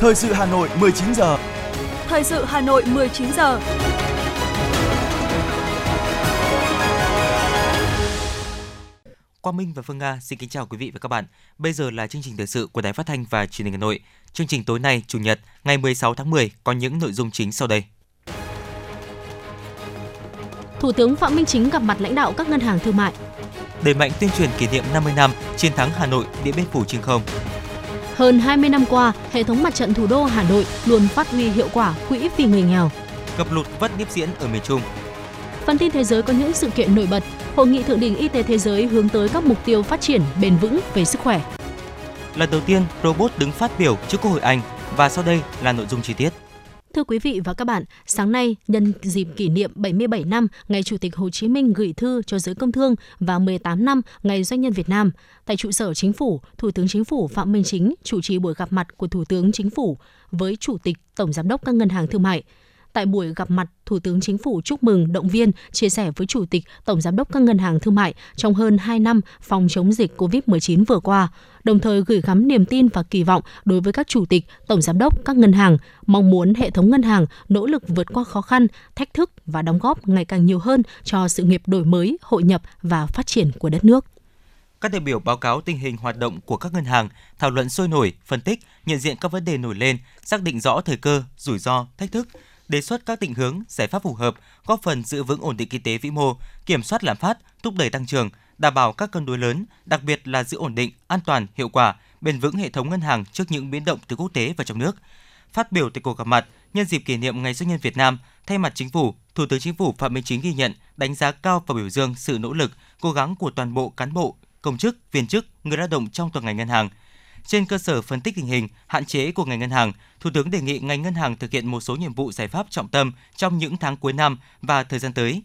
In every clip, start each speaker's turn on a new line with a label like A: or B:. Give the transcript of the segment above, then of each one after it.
A: Thời sự Hà Nội 19 giờ.
B: Thời sự Hà Nội 19 giờ.
C: Quang Minh và Phương Nga xin kính chào quý vị và các bạn. Bây giờ là chương trình thời sự của Đài Phát thanh và Truyền hình Hà Nội. Chương trình tối nay, Chủ nhật, ngày 16 tháng 10 có những nội dung chính sau đây.
D: Thủ tướng Phạm Minh Chính gặp mặt lãnh đạo các ngân hàng thương mại.
C: Đẩy mạnh tuyên truyền kỷ niệm 50 năm chiến thắng Hà Nội Điện Biên Phủ trên không.
D: Hơn 20 năm qua, hệ thống mặt trận thủ đô Hà Nội luôn phát huy hiệu quả quỹ vì người nghèo.
C: Ngập lụt vẫn tiếp diễn ở miền Trung.
D: Phần tin thế giới có những sự kiện nổi bật. Hội nghị thượng đỉnh y tế thế giới hướng tới các mục tiêu phát triển bền vững về sức khỏe.
C: Lần đầu tiên, robot đứng phát biểu trước Quốc hội Anh và sau đây là nội dung chi tiết.
D: Thưa quý vị và các bạn, sáng nay nhân dịp kỷ niệm 77 năm ngày Chủ tịch Hồ Chí Minh gửi thư cho giới công thương và 18 năm ngày Doanh nhân Việt Nam, tại trụ sở Chính phủ, Thủ tướng Chính phủ Phạm Minh Chính chủ trì buổi gặp mặt của Thủ tướng Chính phủ với Chủ tịch Tổng Giám đốc các ngân hàng thương mại. Tại buổi gặp mặt, Thủ tướng Chính phủ chúc mừng, động viên, chia sẻ với Chủ tịch, Tổng Giám đốc các ngân hàng thương mại trong hơn 2 năm phòng chống dịch COVID-19 vừa qua, đồng thời gửi gắm niềm tin và kỳ vọng đối với các Chủ tịch, Tổng Giám đốc các ngân hàng, mong muốn hệ thống ngân hàng nỗ lực vượt qua khó khăn, thách thức và đóng góp ngày càng nhiều hơn cho sự nghiệp đổi mới, hội nhập và phát triển của đất nước.
C: Các đại biểu báo cáo tình hình hoạt động của các ngân hàng, thảo luận sôi nổi, phân tích, nhận diện các vấn đề nổi lên, xác định rõ thời cơ, rủi ro, thách thức, đề xuất các định hướng, giải pháp phù hợp, góp phần giữ vững ổn định kinh tế vĩ mô, kiểm soát lạm phát, thúc đẩy tăng trưởng, đảm bảo các cân đối lớn, đặc biệt là giữ ổn định, an toàn, hiệu quả, bền vững hệ thống ngân hàng trước những biến động từ quốc tế và trong nước. Phát biểu tại cuộc gặp mặt nhân dịp kỷ niệm Ngày Doanh nhân Việt Nam, thay mặt Chính phủ, Thủ tướng Chính phủ Phạm Minh Chính ghi nhận, đánh giá cao và biểu dương sự nỗ lực, cố gắng của toàn bộ cán bộ, công chức, viên chức, người lao động trong toàn ngành ngân hàng – trên cơ sở phân tích tình hình, hạn chế của ngành ngân hàng, Thủ tướng đề nghị ngành ngân hàng thực hiện một số nhiệm vụ giải pháp trọng tâm trong những tháng cuối năm và thời gian tới.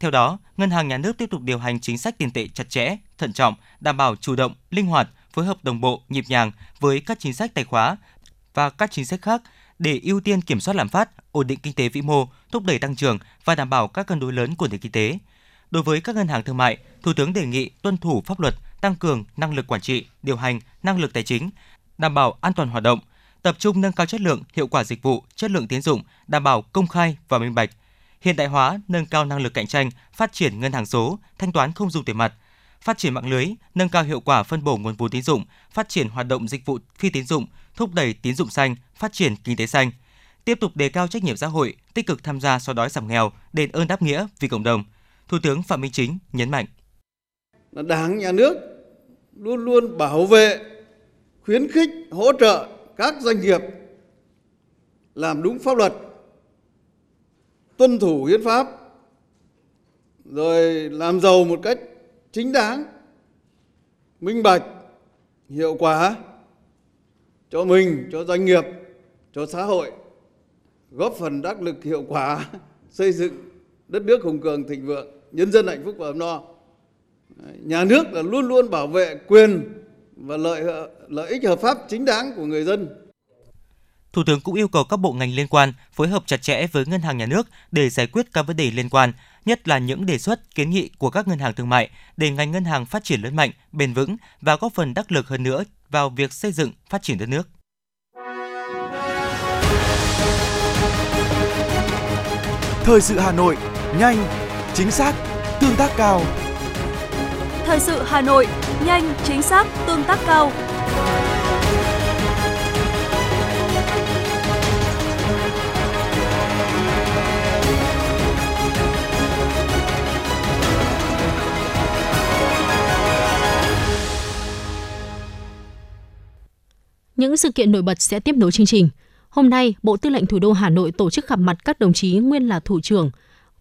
C: Theo đó, Ngân hàng Nhà nước tiếp tục điều hành chính sách tiền tệ chặt chẽ, thận trọng, đảm bảo chủ động, linh hoạt, phối hợp đồng bộ, nhịp nhàng với các chính sách tài khóa và các chính sách khác để ưu tiên kiểm soát lạm phát, ổn định kinh tế vĩ mô, thúc đẩy tăng trưởng và đảm bảo các cân đối lớn của nền kinh tế. Đối với các ngân hàng thương mại, Thủ tướng đề nghị tuân thủ pháp luật, tăng cường năng lực quản trị, điều hành, năng lực tài chính, đảm bảo an toàn hoạt động, tập trung nâng cao chất lượng, hiệu quả dịch vụ, chất lượng tiến dụng, đảm bảo công khai và minh bạch, hiện đại hóa, nâng cao năng lực cạnh tranh, phát triển ngân hàng số, thanh toán không dùng tiền mặt, phát triển mạng lưới, nâng cao hiệu quả phân bổ nguồn vốn tín dụng, phát triển hoạt động dịch vụ phi tín dụng, thúc đẩy tín dụng xanh, phát triển kinh tế xanh. Tiếp tục đề cao trách nhiệm xã hội, tích cực tham gia xóa đói giảm nghèo, đền ơn đáp nghĩa vì cộng đồng. Thủ tướng Phạm Minh Chính nhấn mạnh.
E: Đảng, Nhà nước luôn luôn bảo vệ, khuyến khích, hỗ trợ các doanh nghiệp làm đúng pháp luật, tuân thủ hiến pháp, rồi làm giàu một cách chính đáng, minh bạch, hiệu quả cho mình, cho doanh nghiệp, cho xã hội, góp phần đắc lực hiệu quả xây dựng đất nước hùng cường thịnh vượng, nhân dân hạnh phúc và ấm no nhà nước là luôn luôn bảo vệ quyền và lợi lợi ích hợp pháp chính đáng của người dân.
C: Thủ tướng cũng yêu cầu các bộ ngành liên quan phối hợp chặt chẽ với ngân hàng nhà nước để giải quyết các vấn đề liên quan, nhất là những đề xuất, kiến nghị của các ngân hàng thương mại để ngành ngân hàng phát triển lớn mạnh, bền vững và góp phần đắc lực hơn nữa vào việc xây dựng, phát triển đất nước.
A: Thời sự Hà Nội, nhanh, chính xác, tương tác cao.
B: Thời sự Hà Nội, nhanh, chính xác, tương tác cao.
D: Những sự kiện nổi bật sẽ tiếp nối chương trình. Hôm nay, Bộ Tư lệnh Thủ đô Hà Nội tổ chức gặp mặt các đồng chí nguyên là thủ trưởng,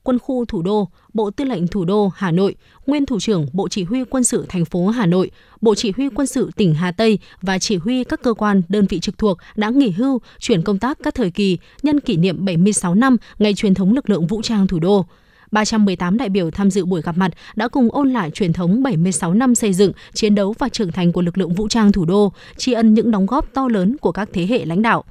D: Quân khu Thủ đô, Bộ Tư lệnh Thủ đô Hà Nội, nguyên thủ trưởng Bộ Chỉ huy Quân sự thành phố Hà Nội, Bộ Chỉ huy Quân sự tỉnh Hà Tây và chỉ huy các cơ quan, đơn vị trực thuộc đã nghỉ hưu, chuyển công tác các thời kỳ nhân kỷ niệm 76 năm ngày truyền thống lực lượng vũ trang thủ đô. 318 đại biểu tham dự buổi gặp mặt đã cùng ôn lại truyền thống 76 năm xây dựng, chiến đấu và trưởng thành của lực lượng vũ trang thủ đô, tri ân những đóng góp to lớn của các thế hệ lãnh đạo.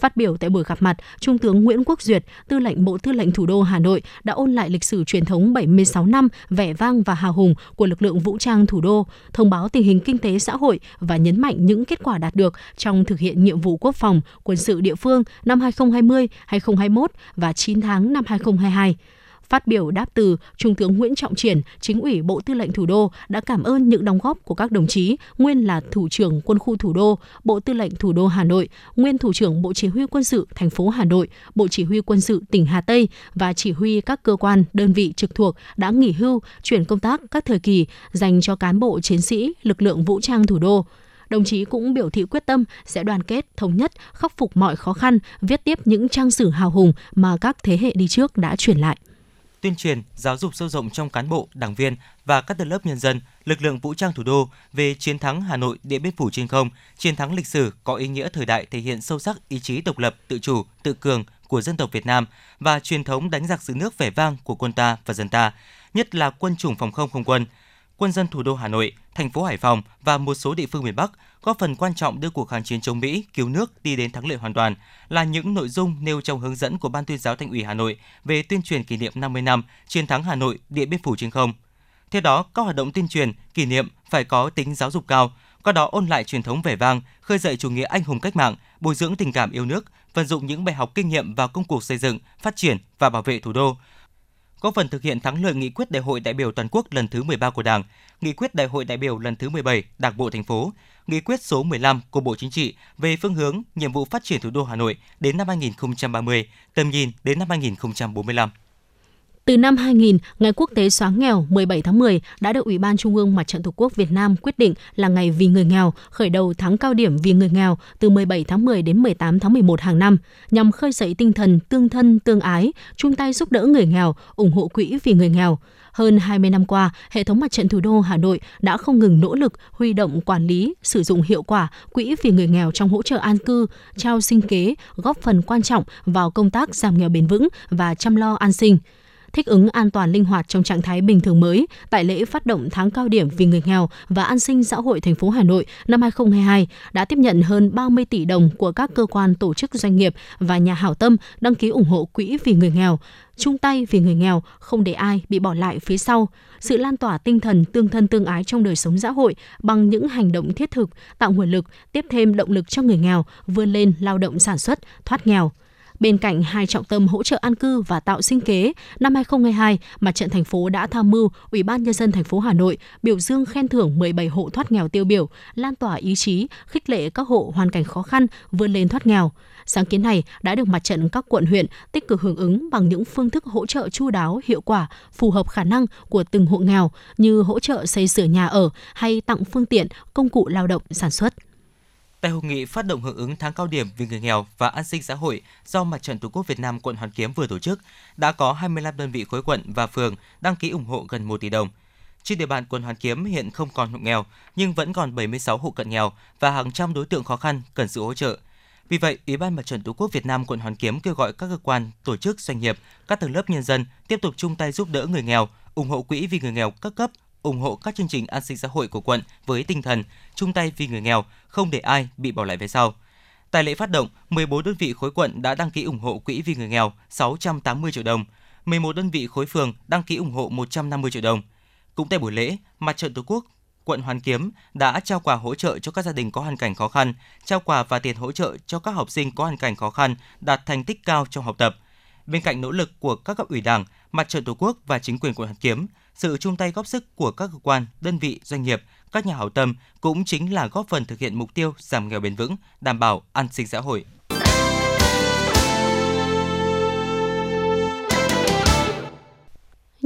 D: Phát biểu tại buổi gặp mặt, Trung tướng Nguyễn Quốc Duyệt, Tư lệnh Bộ Tư lệnh Thủ đô Hà Nội đã ôn lại lịch sử truyền thống 76 năm vẻ vang và hào hùng của lực lượng vũ trang thủ đô, thông báo tình hình kinh tế xã hội và nhấn mạnh những kết quả đạt được trong thực hiện nhiệm vụ quốc phòng, quân sự địa phương năm 2020, 2021 và 9 tháng năm 2022. Phát biểu đáp từ, Trung tướng Nguyễn Trọng Triển, chính ủy Bộ Tư lệnh Thủ đô đã cảm ơn những đóng góp của các đồng chí nguyên là thủ trưởng quân khu Thủ đô, Bộ Tư lệnh Thủ đô Hà Nội, nguyên thủ trưởng Bộ Chỉ huy quân sự thành phố Hà Nội, Bộ Chỉ huy quân sự tỉnh Hà Tây và chỉ huy các cơ quan, đơn vị trực thuộc đã nghỉ hưu, chuyển công tác các thời kỳ dành cho cán bộ chiến sĩ lực lượng vũ trang thủ đô. Đồng chí cũng biểu thị quyết tâm sẽ đoàn kết, thống nhất, khắc phục mọi khó khăn, viết tiếp những trang sử hào hùng mà các thế hệ đi trước đã truyền lại
C: tuyên truyền, giáo dục sâu rộng trong cán bộ, đảng viên và các tầng lớp nhân dân, lực lượng vũ trang thủ đô về chiến thắng Hà Nội Điện Biên Phủ trên không, chiến thắng lịch sử có ý nghĩa thời đại thể hiện sâu sắc ý chí độc lập, tự chủ, tự cường của dân tộc Việt Nam và truyền thống đánh giặc giữ nước vẻ vang của quân ta và dân ta, nhất là quân chủng phòng không không quân, quân dân thủ đô Hà Nội, thành phố Hải Phòng và một số địa phương miền Bắc góp phần quan trọng đưa cuộc kháng chiến chống Mỹ cứu nước đi đến thắng lợi hoàn toàn là những nội dung nêu trong hướng dẫn của Ban tuyên giáo Thành ủy Hà Nội về tuyên truyền kỷ niệm 50 năm chiến thắng Hà Nội Điện Biên Phủ trên không. Theo đó, các hoạt động tuyên truyền, kỷ niệm phải có tính giáo dục cao, qua đó ôn lại truyền thống vẻ vang, khơi dậy chủ nghĩa anh hùng cách mạng, bồi dưỡng tình cảm yêu nước, vận dụng những bài học kinh nghiệm vào công cuộc xây dựng, phát triển và bảo vệ thủ đô, góp phần thực hiện thắng lợi nghị quyết Đại hội đại biểu toàn quốc lần thứ 13 của Đảng, nghị quyết Đại hội đại biểu lần thứ 17 Đảng bộ thành phố, nghị quyết số 15 của Bộ Chính trị về phương hướng, nhiệm vụ phát triển thủ đô Hà Nội đến năm 2030, tầm nhìn đến năm 2045.
D: Từ năm 2000, Ngày Quốc tế xóa nghèo 17 tháng 10 đã được Ủy ban Trung ương Mặt trận Tổ quốc Việt Nam quyết định là ngày vì người nghèo, khởi đầu tháng cao điểm vì người nghèo từ 17 tháng 10 đến 18 tháng 11 hàng năm, nhằm khơi dậy tinh thần tương thân, tương ái, chung tay giúp đỡ người nghèo, ủng hộ quỹ vì người nghèo. Hơn 20 năm qua, hệ thống mặt trận thủ đô Hà Nội đã không ngừng nỗ lực huy động quản lý, sử dụng hiệu quả quỹ vì người nghèo trong hỗ trợ an cư, trao sinh kế, góp phần quan trọng vào công tác giảm nghèo bền vững và chăm lo an sinh thích ứng an toàn linh hoạt trong trạng thái bình thường mới tại lễ phát động tháng cao điểm vì người nghèo và an sinh xã hội thành phố Hà Nội năm 2022 đã tiếp nhận hơn 30 tỷ đồng của các cơ quan tổ chức doanh nghiệp và nhà hảo tâm đăng ký ủng hộ quỹ vì người nghèo, chung tay vì người nghèo, không để ai bị bỏ lại phía sau. Sự lan tỏa tinh thần tương thân tương ái trong đời sống xã hội bằng những hành động thiết thực, tạo nguồn lực, tiếp thêm động lực cho người nghèo vươn lên lao động sản xuất, thoát nghèo. Bên cạnh hai trọng tâm hỗ trợ an cư và tạo sinh kế, năm 2022, Mặt trận thành phố đã tham mưu Ủy ban nhân dân thành phố Hà Nội biểu dương khen thưởng 17 hộ thoát nghèo tiêu biểu, lan tỏa ý chí, khích lệ các hộ hoàn cảnh khó khăn vươn lên thoát nghèo. Sáng kiến này đã được mặt trận các quận huyện tích cực hưởng ứng bằng những phương thức hỗ trợ chu đáo, hiệu quả, phù hợp khả năng của từng hộ nghèo như hỗ trợ xây sửa nhà ở hay tặng phương tiện, công cụ lao động sản xuất.
C: Tại hội nghị phát động hưởng ứng tháng cao điểm vì người nghèo và an sinh xã hội do Mặt trận Tổ quốc Việt Nam quận Hoàn Kiếm vừa tổ chức, đã có 25 đơn vị khối quận và phường đăng ký ủng hộ gần 1 tỷ đồng. Trên địa bàn quận Hoàn Kiếm hiện không còn hộ nghèo, nhưng vẫn còn 76 hộ cận nghèo và hàng trăm đối tượng khó khăn cần sự hỗ trợ. Vì vậy, Ủy ban Mặt trận Tổ quốc Việt Nam quận Hoàn Kiếm kêu gọi các cơ quan, tổ chức, doanh nghiệp, các tầng lớp nhân dân tiếp tục chung tay giúp đỡ người nghèo, ủng hộ quỹ vì người nghèo các cấp, ủng hộ các chương trình an sinh xã hội của quận với tinh thần chung tay vì người nghèo, không để ai bị bỏ lại phía sau. Tại lễ phát động, 14 đơn vị khối quận đã đăng ký ủng hộ quỹ vì người nghèo 680 triệu đồng, 11 đơn vị khối phường đăng ký ủng hộ 150 triệu đồng. Cũng tại buổi lễ, Mặt trận Tổ quốc quận Hoàn Kiếm đã trao quà hỗ trợ cho các gia đình có hoàn cảnh khó khăn, trao quà và tiền hỗ trợ cho các học sinh có hoàn cảnh khó khăn đạt thành tích cao trong học tập. Bên cạnh nỗ lực của các cấp ủy Đảng, Mặt trận Tổ quốc và chính quyền quận Hoàn Kiếm, sự chung tay góp sức của các cơ quan, đơn vị, doanh nghiệp, các nhà hảo tâm cũng chính là góp phần thực hiện mục tiêu giảm nghèo bền vững, đảm bảo an sinh xã hội.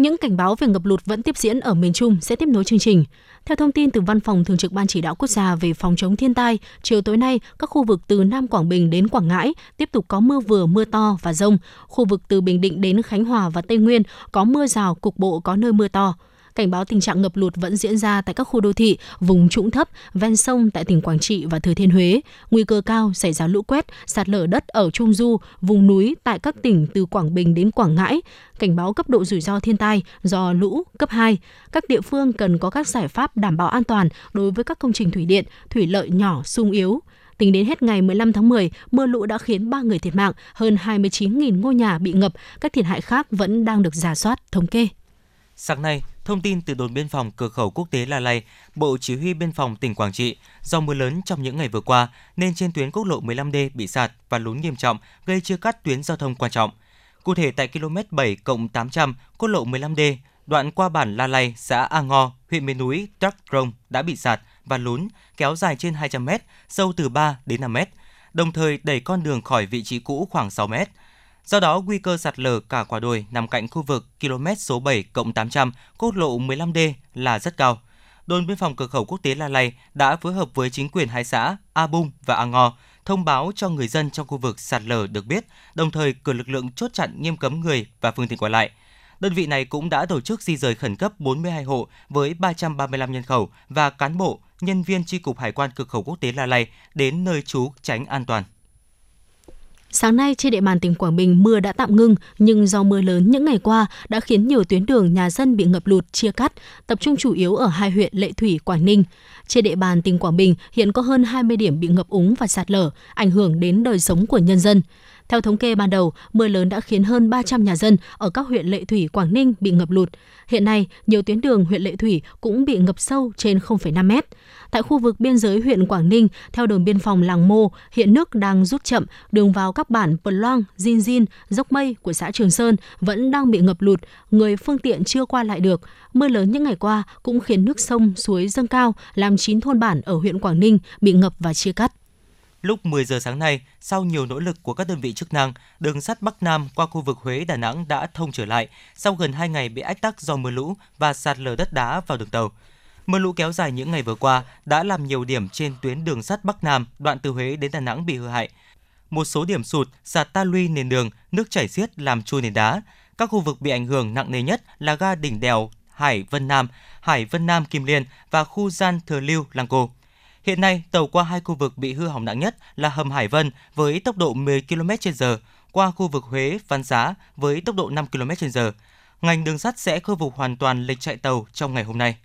D: Những cảnh báo về ngập lụt vẫn tiếp diễn ở miền Trung sẽ tiếp nối chương trình. Theo thông tin từ Văn phòng Thường trực Ban Chỉ đạo Quốc gia về phòng chống thiên tai, chiều tối nay, các khu vực từ Nam Quảng Bình đến Quảng Ngãi tiếp tục có mưa vừa, mưa to và rông. Khu vực từ Bình Định đến Khánh Hòa và Tây Nguyên có mưa rào, cục bộ có nơi mưa to. Cảnh báo tình trạng ngập lụt vẫn diễn ra tại các khu đô thị, vùng trũng thấp, ven sông tại tỉnh Quảng Trị và Thừa Thiên Huế. Nguy cơ cao xảy ra lũ quét, sạt lở đất ở Trung Du, vùng núi tại các tỉnh từ Quảng Bình đến Quảng Ngãi. Cảnh báo cấp độ rủi ro thiên tai do lũ cấp 2. Các địa phương cần có các giải pháp đảm bảo an toàn đối với các công trình thủy điện, thủy lợi nhỏ, sung yếu Tính đến hết ngày 15 tháng 10, mưa lũ đã khiến 3 người thiệt mạng, hơn 29.000 ngôi nhà bị ngập, các thiệt hại khác vẫn đang được giả soát, thống kê.
C: Sáng nay, thông tin từ đồn biên phòng cửa khẩu quốc tế La Lai, Bộ Chỉ huy Biên phòng tỉnh Quảng Trị, do mưa lớn trong những ngày vừa qua nên trên tuyến quốc lộ 15D bị sạt và lún nghiêm trọng, gây chia cắt tuyến giao thông quan trọng. Cụ thể tại km 7 800 quốc lộ 15D, đoạn qua bản La Lai, xã A Ngo, huyện miền núi Đắk Rông đã bị sạt và lún kéo dài trên 200 m, sâu từ 3 đến 5 m, đồng thời đẩy con đường khỏi vị trí cũ khoảng 6 m. Do đó, nguy cơ sạt lở cả quả đồi nằm cạnh khu vực km số 7 800 quốc lộ 15D là rất cao. Đồn biên phòng cửa khẩu quốc tế La Lai đã phối hợp với chính quyền hai xã A Bung và A Ngo thông báo cho người dân trong khu vực sạt lở được biết, đồng thời cử lực lượng chốt chặn nghiêm cấm người và phương tiện qua lại. Đơn vị này cũng đã tổ chức di rời khẩn cấp 42 hộ với 335 nhân khẩu và cán bộ, nhân viên tri cục hải quan cửa khẩu quốc tế La Lai đến nơi trú tránh an toàn.
D: Sáng nay trên địa bàn tỉnh Quảng Bình mưa đã tạm ngưng nhưng do mưa lớn những ngày qua đã khiến nhiều tuyến đường nhà dân bị ngập lụt chia cắt, tập trung chủ yếu ở hai huyện Lệ Thủy, Quảng Ninh. Trên địa bàn tỉnh Quảng Bình hiện có hơn 20 điểm bị ngập úng và sạt lở, ảnh hưởng đến đời sống của nhân dân. Theo thống kê ban đầu, mưa lớn đã khiến hơn 300 nhà dân ở các huyện Lệ Thủy, Quảng Ninh bị ngập lụt. Hiện nay, nhiều tuyến đường huyện Lệ Thủy cũng bị ngập sâu trên 0,5 mét. Tại khu vực biên giới huyện Quảng Ninh, theo đồn biên phòng Làng Mô, hiện nước đang rút chậm, đường vào các bản Pờ Loang, Jin Jin, Dốc Mây của xã Trường Sơn vẫn đang bị ngập lụt, người phương tiện chưa qua lại được. Mưa lớn những ngày qua cũng khiến nước sông, suối dâng cao, làm 9 thôn bản ở huyện Quảng Ninh bị ngập và chia cắt.
C: Lúc 10 giờ sáng nay, sau nhiều nỗ lực của các đơn vị chức năng, đường sắt Bắc Nam qua khu vực Huế Đà Nẵng đã thông trở lại sau gần 2 ngày bị ách tắc do mưa lũ và sạt lở đất đá vào đường tàu. Mưa lũ kéo dài những ngày vừa qua đã làm nhiều điểm trên tuyến đường sắt Bắc Nam đoạn từ Huế đến Đà Nẵng bị hư hại. Một số điểm sụt, sạt ta luy nền đường, nước chảy xiết làm trôi nền đá. Các khu vực bị ảnh hưởng nặng nề nhất là ga đỉnh đèo Hải Vân Nam, Hải Vân Nam Kim Liên và khu gian Thừa Lưu Lăng Cô. Hiện nay, tàu qua hai khu vực bị hư hỏng nặng nhất là hầm Hải Vân với tốc độ 10 km/h, qua khu vực Huế Văn Giá với tốc độ 5 km/h. Ngành đường sắt sẽ khôi phục hoàn toàn lịch chạy tàu trong ngày hôm nay.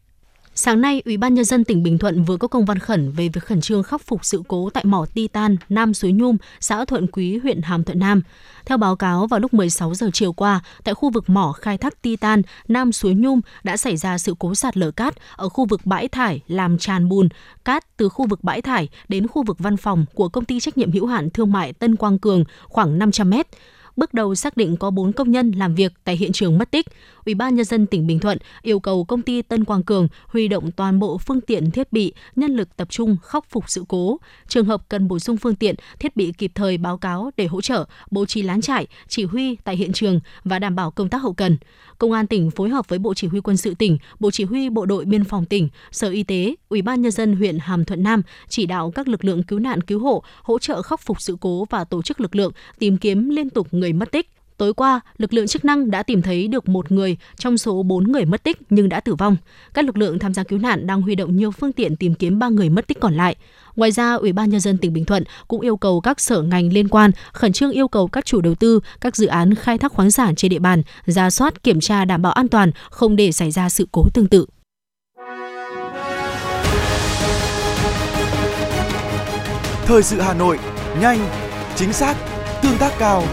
D: Sáng nay, Ủy ban nhân dân tỉnh Bình Thuận vừa có công văn khẩn về việc khẩn trương khắc phục sự cố tại mỏ Titan Nam Suối Nhum, xã Thuận Quý, huyện Hàm Thuận Nam. Theo báo cáo, vào lúc 16 giờ chiều qua, tại khu vực mỏ khai thác Titan Nam Suối Nhum đã xảy ra sự cố sạt lở cát ở khu vực bãi thải làm tràn bùn cát từ khu vực bãi thải đến khu vực văn phòng của công ty trách nhiệm hữu hạn thương mại Tân Quang Cường khoảng 500 mét bước đầu xác định có 4 công nhân làm việc tại hiện trường mất tích. Ủy ban nhân dân tỉnh Bình Thuận yêu cầu công ty Tân Quang Cường huy động toàn bộ phương tiện thiết bị, nhân lực tập trung khắc phục sự cố. Trường hợp cần bổ sung phương tiện, thiết bị kịp thời báo cáo để hỗ trợ, bố trí lán trại, chỉ huy tại hiện trường và đảm bảo công tác hậu cần. Công an tỉnh phối hợp với Bộ Chỉ huy quân sự tỉnh, Bộ Chỉ huy Bộ đội Biên phòng tỉnh, Sở Y tế, Ủy ban nhân dân huyện Hàm Thuận Nam chỉ đạo các lực lượng cứu nạn cứu hộ hỗ trợ khắc phục sự cố và tổ chức lực lượng tìm kiếm liên tục người mất tích. Tối qua, lực lượng chức năng đã tìm thấy được một người trong số 4 người mất tích nhưng đã tử vong. Các lực lượng tham gia cứu nạn đang huy động nhiều phương tiện tìm kiếm ba người mất tích còn lại. Ngoài ra, Ủy ban nhân dân tỉnh Bình Thuận cũng yêu cầu các sở ngành liên quan khẩn trương yêu cầu các chủ đầu tư, các dự án khai thác khoáng sản trên địa bàn ra soát kiểm tra đảm bảo an toàn, không để xảy ra sự cố tương tự.
A: Thời sự Hà Nội, nhanh, chính xác, tương tác cao.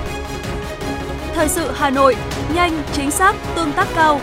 B: Thời sự Hà Nội, nhanh, chính xác, tương tác cao.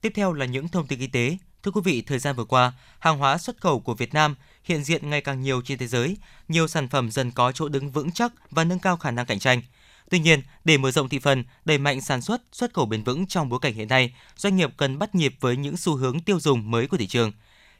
C: Tiếp theo là những thông tin y tế. Thưa quý vị, thời gian vừa qua, hàng hóa xuất khẩu của Việt Nam hiện diện ngày càng nhiều trên thế giới, nhiều sản phẩm dần có chỗ đứng vững chắc và nâng cao khả năng cạnh tranh. Tuy nhiên, để mở rộng thị phần, đẩy mạnh sản xuất, xuất khẩu bền vững trong bối cảnh hiện nay, doanh nghiệp cần bắt nhịp với những xu hướng tiêu dùng mới của thị trường.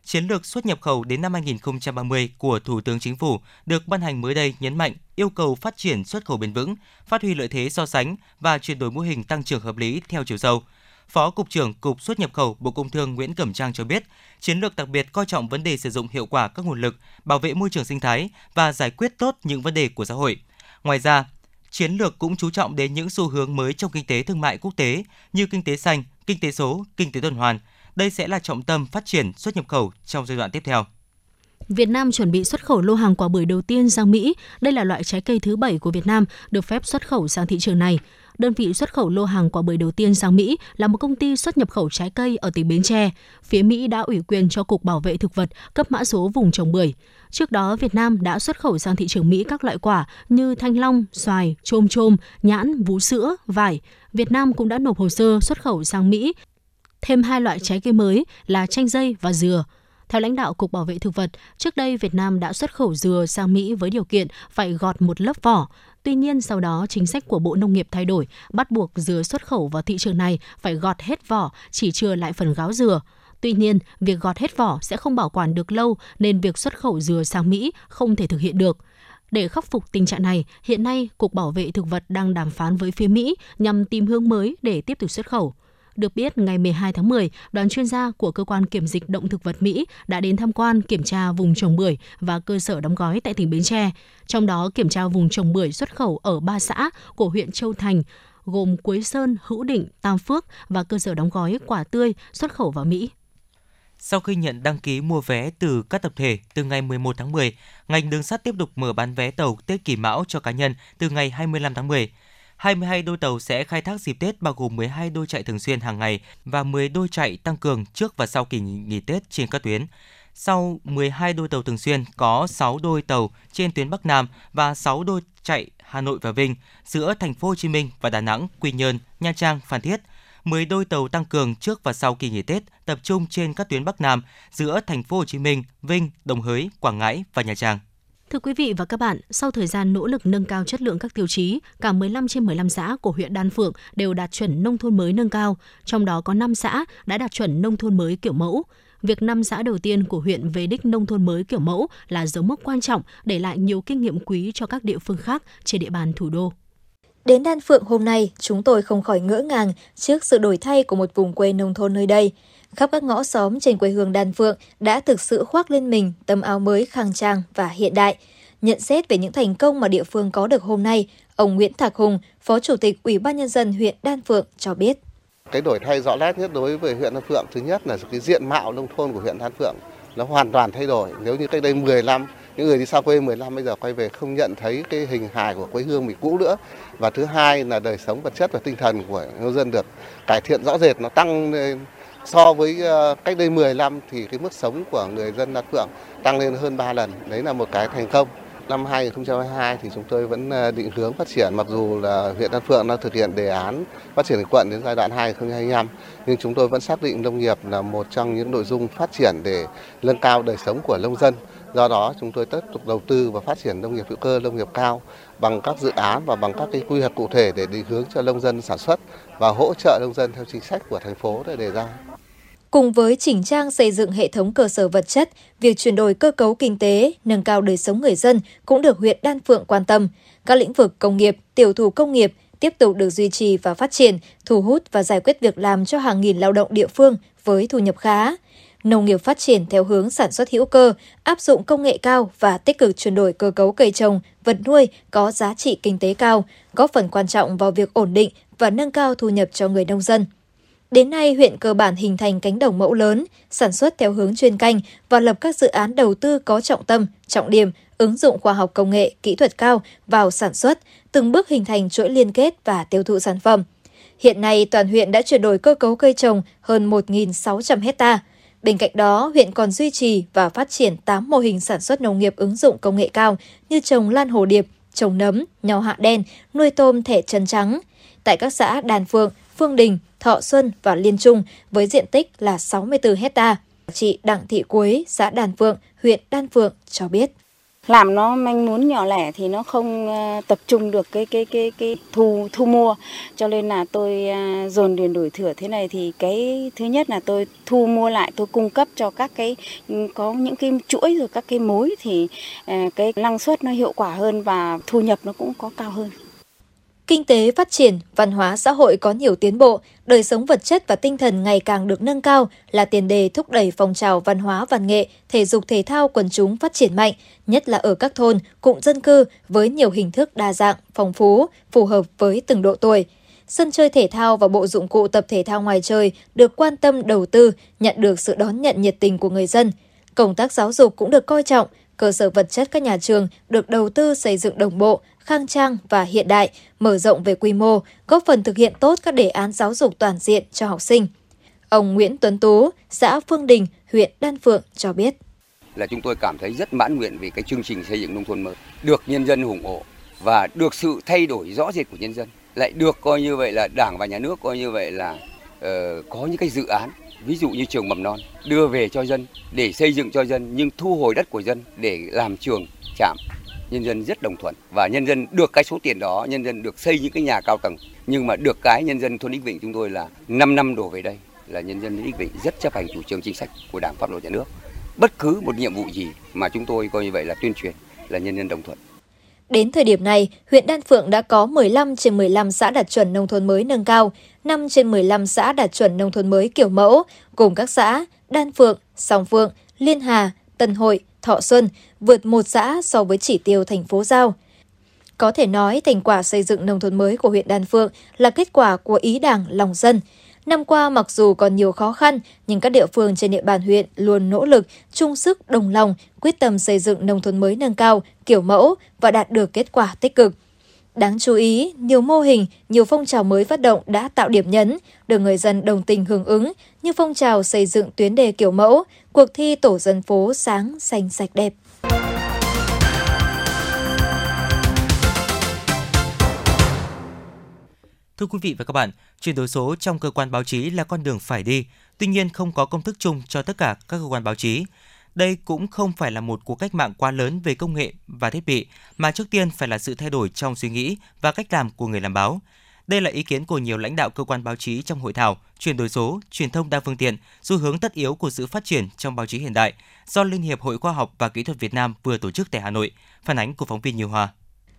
C: Chiến lược xuất nhập khẩu đến năm 2030 của Thủ tướng Chính phủ được ban hành mới đây nhấn mạnh yêu cầu phát triển xuất khẩu bền vững, phát huy lợi thế so sánh và chuyển đổi mô hình tăng trưởng hợp lý theo chiều sâu – Phó Cục trưởng Cục xuất nhập khẩu Bộ Công Thương Nguyễn Cẩm Trang cho biết, chiến lược đặc biệt coi trọng vấn đề sử dụng hiệu quả các nguồn lực, bảo vệ môi trường sinh thái và giải quyết tốt những vấn đề của xã hội. Ngoài ra, chiến lược cũng chú trọng đến những xu hướng mới trong kinh tế thương mại quốc tế như kinh tế xanh, kinh tế số, kinh tế tuần hoàn. Đây sẽ là trọng tâm phát triển xuất nhập khẩu trong giai đoạn tiếp theo.
D: Việt Nam chuẩn bị xuất khẩu lô hàng quả bưởi đầu tiên sang Mỹ. Đây là loại trái cây thứ bảy của Việt Nam được phép xuất khẩu sang thị trường này. Đơn vị xuất khẩu lô hàng quả bưởi đầu tiên sang Mỹ là một công ty xuất nhập khẩu trái cây ở tỉnh Bến Tre. Phía Mỹ đã ủy quyền cho Cục Bảo vệ Thực vật cấp mã số vùng trồng bưởi. Trước đó, Việt Nam đã xuất khẩu sang thị trường Mỹ các loại quả như thanh long, xoài, chôm chôm, nhãn, vú sữa, vải. Việt Nam cũng đã nộp hồ sơ xuất khẩu sang Mỹ thêm hai loại trái cây mới là chanh dây và dừa. Theo lãnh đạo Cục Bảo vệ Thực vật, trước đây Việt Nam đã xuất khẩu dừa sang Mỹ với điều kiện phải gọt một lớp vỏ. Tuy nhiên, sau đó chính sách của Bộ Nông nghiệp thay đổi, bắt buộc dừa xuất khẩu vào thị trường này phải gọt hết vỏ, chỉ chừa lại phần gáo dừa. Tuy nhiên, việc gọt hết vỏ sẽ không bảo quản được lâu nên việc xuất khẩu dừa sang Mỹ không thể thực hiện được. Để khắc phục tình trạng này, hiện nay Cục Bảo vệ Thực vật đang đàm phán với phía Mỹ nhằm tìm hướng mới để tiếp tục xuất khẩu. Được biết, ngày 12 tháng 10, đoàn chuyên gia của Cơ quan Kiểm dịch Động thực vật Mỹ đã đến tham quan kiểm tra vùng trồng bưởi và cơ sở đóng gói tại tỉnh Bến Tre. Trong đó, kiểm tra vùng trồng bưởi xuất khẩu ở ba xã của huyện Châu Thành, gồm Quế Sơn, Hữu Định, Tam Phước và cơ sở đóng gói quả tươi xuất khẩu vào Mỹ.
C: Sau khi nhận đăng ký mua vé từ các tập thể từ ngày 11 tháng 10, ngành đường sắt tiếp tục mở bán vé tàu Tết Kỷ Mão cho cá nhân từ ngày 25 tháng 10. 22 đôi tàu sẽ khai thác dịp Tết bao gồm 12 đôi chạy thường xuyên hàng ngày và 10 đôi chạy tăng cường trước và sau kỳ nghỉ Tết trên các tuyến. Sau 12 đôi tàu thường xuyên có 6 đôi tàu trên tuyến Bắc Nam và 6 đôi chạy Hà Nội và Vinh giữa thành phố Hồ Chí Minh và Đà Nẵng, Quy Nhơn, Nha Trang, Phan Thiết. 10 đôi tàu tăng cường trước và sau kỳ nghỉ Tết tập trung trên các tuyến Bắc Nam giữa thành phố Hồ Chí Minh, Vinh, Đồng Hới, Quảng Ngãi và Nha Trang.
D: Thưa quý vị và các bạn, sau thời gian nỗ lực nâng cao chất lượng các tiêu chí, cả 15 trên 15 xã của huyện Đan Phượng đều đạt chuẩn nông thôn mới nâng cao, trong đó có 5 xã đã đạt chuẩn nông thôn mới kiểu mẫu. Việc năm xã đầu tiên của huyện về đích nông thôn mới kiểu mẫu là dấu mốc quan trọng để lại nhiều kinh nghiệm quý cho các địa phương khác trên địa bàn thủ đô.
F: Đến Đan Phượng hôm nay, chúng tôi không khỏi ngỡ ngàng trước sự đổi thay của một vùng quê nông thôn nơi đây. Khắp các ngõ xóm trên quê hương Đan Phượng đã thực sự khoác lên mình tấm áo mới khang trang và hiện đại. Nhận xét về những thành công mà địa phương có được hôm nay, ông Nguyễn Thạc Hùng, Phó Chủ tịch Ủy ban Nhân dân huyện Đan Phượng cho biết.
G: Cái đổi thay rõ nét nhất đối với huyện Đan Phượng, thứ nhất là cái diện mạo nông thôn của huyện Đan Phượng nó hoàn toàn thay đổi. Nếu như cách đây 10 năm, những người đi xa quê 10 năm bây giờ quay về không nhận thấy cái hình hài của quê hương mình cũ nữa. Và thứ hai là đời sống vật chất và tinh thần của nhân dân được cải thiện rõ rệt, nó tăng lên so với ờ, cách đây 10 năm thì cái mức sống của người dân Đan Phượng tăng lên hơn 3 lần. Đấy là một cái thành công. Năm 2022 thì chúng tôi vẫn ờ, định hướng phát triển mặc dù là huyện Đan Phượng đã thực hiện đề án phát triển quận đến giai đoạn 2025 nhưng chúng tôi vẫn xác định nông nghiệp là một trong những nội dung phát triển để nâng cao đời sống của nông dân. Do đó chúng tôi tiếp tục đầu tư và phát triển nông nghiệp hữu cơ, nông nghiệp cao bằng các dự án và bằng các cái quy hoạch cụ thể để định hướng cho nông dân sản xuất và hỗ trợ nông dân theo chính sách của thành phố để đề ra.
F: Cùng với chỉnh trang xây dựng hệ thống cơ sở vật chất, việc chuyển đổi cơ cấu kinh tế, nâng cao đời sống người dân cũng được huyện Đan Phượng quan tâm. Các lĩnh vực công nghiệp, tiểu thủ công nghiệp tiếp tục được duy trì và phát triển, thu hút và giải quyết việc làm cho hàng nghìn lao động địa phương với thu nhập khá. Nông nghiệp phát triển theo hướng sản xuất hữu cơ, áp dụng công nghệ cao và tích cực chuyển đổi cơ cấu cây trồng, vật nuôi có giá trị kinh tế cao, góp phần quan trọng vào việc ổn định và nâng cao thu nhập cho người nông dân. Đến nay, huyện cơ bản hình thành cánh đồng mẫu lớn, sản xuất theo hướng chuyên canh và lập các dự án đầu tư có trọng tâm, trọng điểm, ứng dụng khoa học công nghệ, kỹ thuật cao vào sản xuất, từng bước hình thành chuỗi liên kết và tiêu thụ sản phẩm. Hiện nay, toàn huyện đã chuyển đổi cơ cấu cây trồng hơn 1.600 hecta. Bên cạnh đó, huyện còn duy trì và phát triển 8 mô hình sản xuất nông nghiệp ứng dụng công nghệ cao như trồng lan hồ điệp, trồng nấm, nho hạ đen, nuôi tôm thẻ chân trắng. Tại các xã Đàn Phượng, Phương Đình, Thọ Xuân và Liên Trung với diện tích là 64 hecta. Chị Đặng Thị Quế, xã Đàn Phượng, huyện Đan Phượng cho biết.
H: Làm nó manh mún nhỏ lẻ thì nó không ờ, tập trung được cái cái cái cái thu thu mua. Cho nên là tôi ờ, dồn điền đổi thửa thế này thì cái thứ nhất là tôi thu mua lại tôi cung cấp cho các cái ừ, có những cái chuỗi rồi các cái mối thì ờ, cái năng suất nó hiệu quả hơn và thu nhập nó cũng có cao hơn.
F: Kinh tế phát triển, văn hóa xã hội có nhiều tiến bộ, đời sống vật chất và tinh thần ngày càng được nâng cao là tiền đề thúc đẩy phong trào văn hóa văn nghệ, thể dục thể thao quần chúng phát triển mạnh, nhất là ở các thôn, cụm dân cư với nhiều hình thức đa dạng, phong phú, phù hợp với từng độ tuổi. Sân chơi thể thao và bộ dụng cụ tập thể thao ngoài trời được quan tâm đầu tư, nhận được sự đón nhận nhiệt tình của người dân – Công tác giáo dục cũng được coi trọng, cơ sở vật chất các nhà trường được đầu tư xây dựng đồng bộ, khang trang và hiện đại, mở rộng về quy mô, góp phần thực hiện tốt các đề án giáo dục toàn diện cho học sinh. Ông Nguyễn Tuấn Tú, xã Phương Đình, huyện Đan Phượng cho biết.
I: Là chúng tôi cảm thấy rất mãn nguyện vì cái chương trình xây dựng nông thôn mới được nhân dân ủng hộ và được sự thay đổi rõ rệt của nhân dân lại được coi như vậy là đảng và nhà nước coi như vậy là uh, có những cái dự án ví dụ như trường mầm non, đưa về cho dân, để xây dựng cho dân, nhưng thu hồi đất của dân để làm trường, trạm. Nhân dân rất đồng thuận và nhân dân được cái số tiền đó, nhân dân được xây những cái nhà cao tầng. Nhưng mà được cái nhân dân thôn Ích Vịnh chúng tôi là 5 năm đổ về đây, là nhân dân Ích Vịnh rất chấp hành chủ trương chính sách của Đảng, pháp luật nhà nước. Bất cứ một nhiệm vụ gì mà chúng tôi coi như vậy là tuyên truyền, là nhân dân đồng thuận.
F: Đến thời điểm này, huyện Đan Phượng đã có 15 trên 15 xã đạt chuẩn nông thôn mới nâng cao, 5 trên 15 xã đạt chuẩn nông thôn mới kiểu mẫu, gồm các xã Đan Phượng, Song Phượng, Liên Hà, Tân Hội, Thọ Xuân, vượt một xã so với chỉ tiêu thành phố giao. Có thể nói, thành quả xây dựng nông thôn mới của huyện Đan Phượng là kết quả của ý đảng lòng dân – Năm qua mặc dù còn nhiều khó khăn, nhưng các địa phương trên địa bàn huyện luôn nỗ lực, chung sức, đồng lòng, quyết tâm xây dựng nông thôn mới nâng cao, kiểu mẫu và đạt được kết quả tích cực. Đáng chú ý, nhiều mô hình, nhiều phong trào mới phát động đã tạo điểm nhấn, được người dân đồng tình hưởng ứng như phong trào xây dựng tuyến đề kiểu mẫu, cuộc thi tổ dân phố sáng, xanh, sạch đẹp.
C: Thưa quý vị và các bạn, chuyển đổi số trong cơ quan báo chí là con đường phải đi, tuy nhiên không có công thức chung cho tất cả các cơ quan báo chí. Đây cũng không phải là một cuộc cách mạng quá lớn về công nghệ và thiết bị, mà trước tiên phải là sự thay đổi trong suy nghĩ và cách làm của người làm báo. Đây là ý kiến của nhiều lãnh đạo cơ quan báo chí trong hội thảo chuyển đổi số, truyền thông đa phương tiện, xu hướng tất yếu của sự phát triển trong báo chí hiện đại do Liên hiệp Hội Khoa học và Kỹ thuật Việt Nam vừa tổ chức tại Hà Nội. Phản ánh của phóng viên Nhiều Hòa.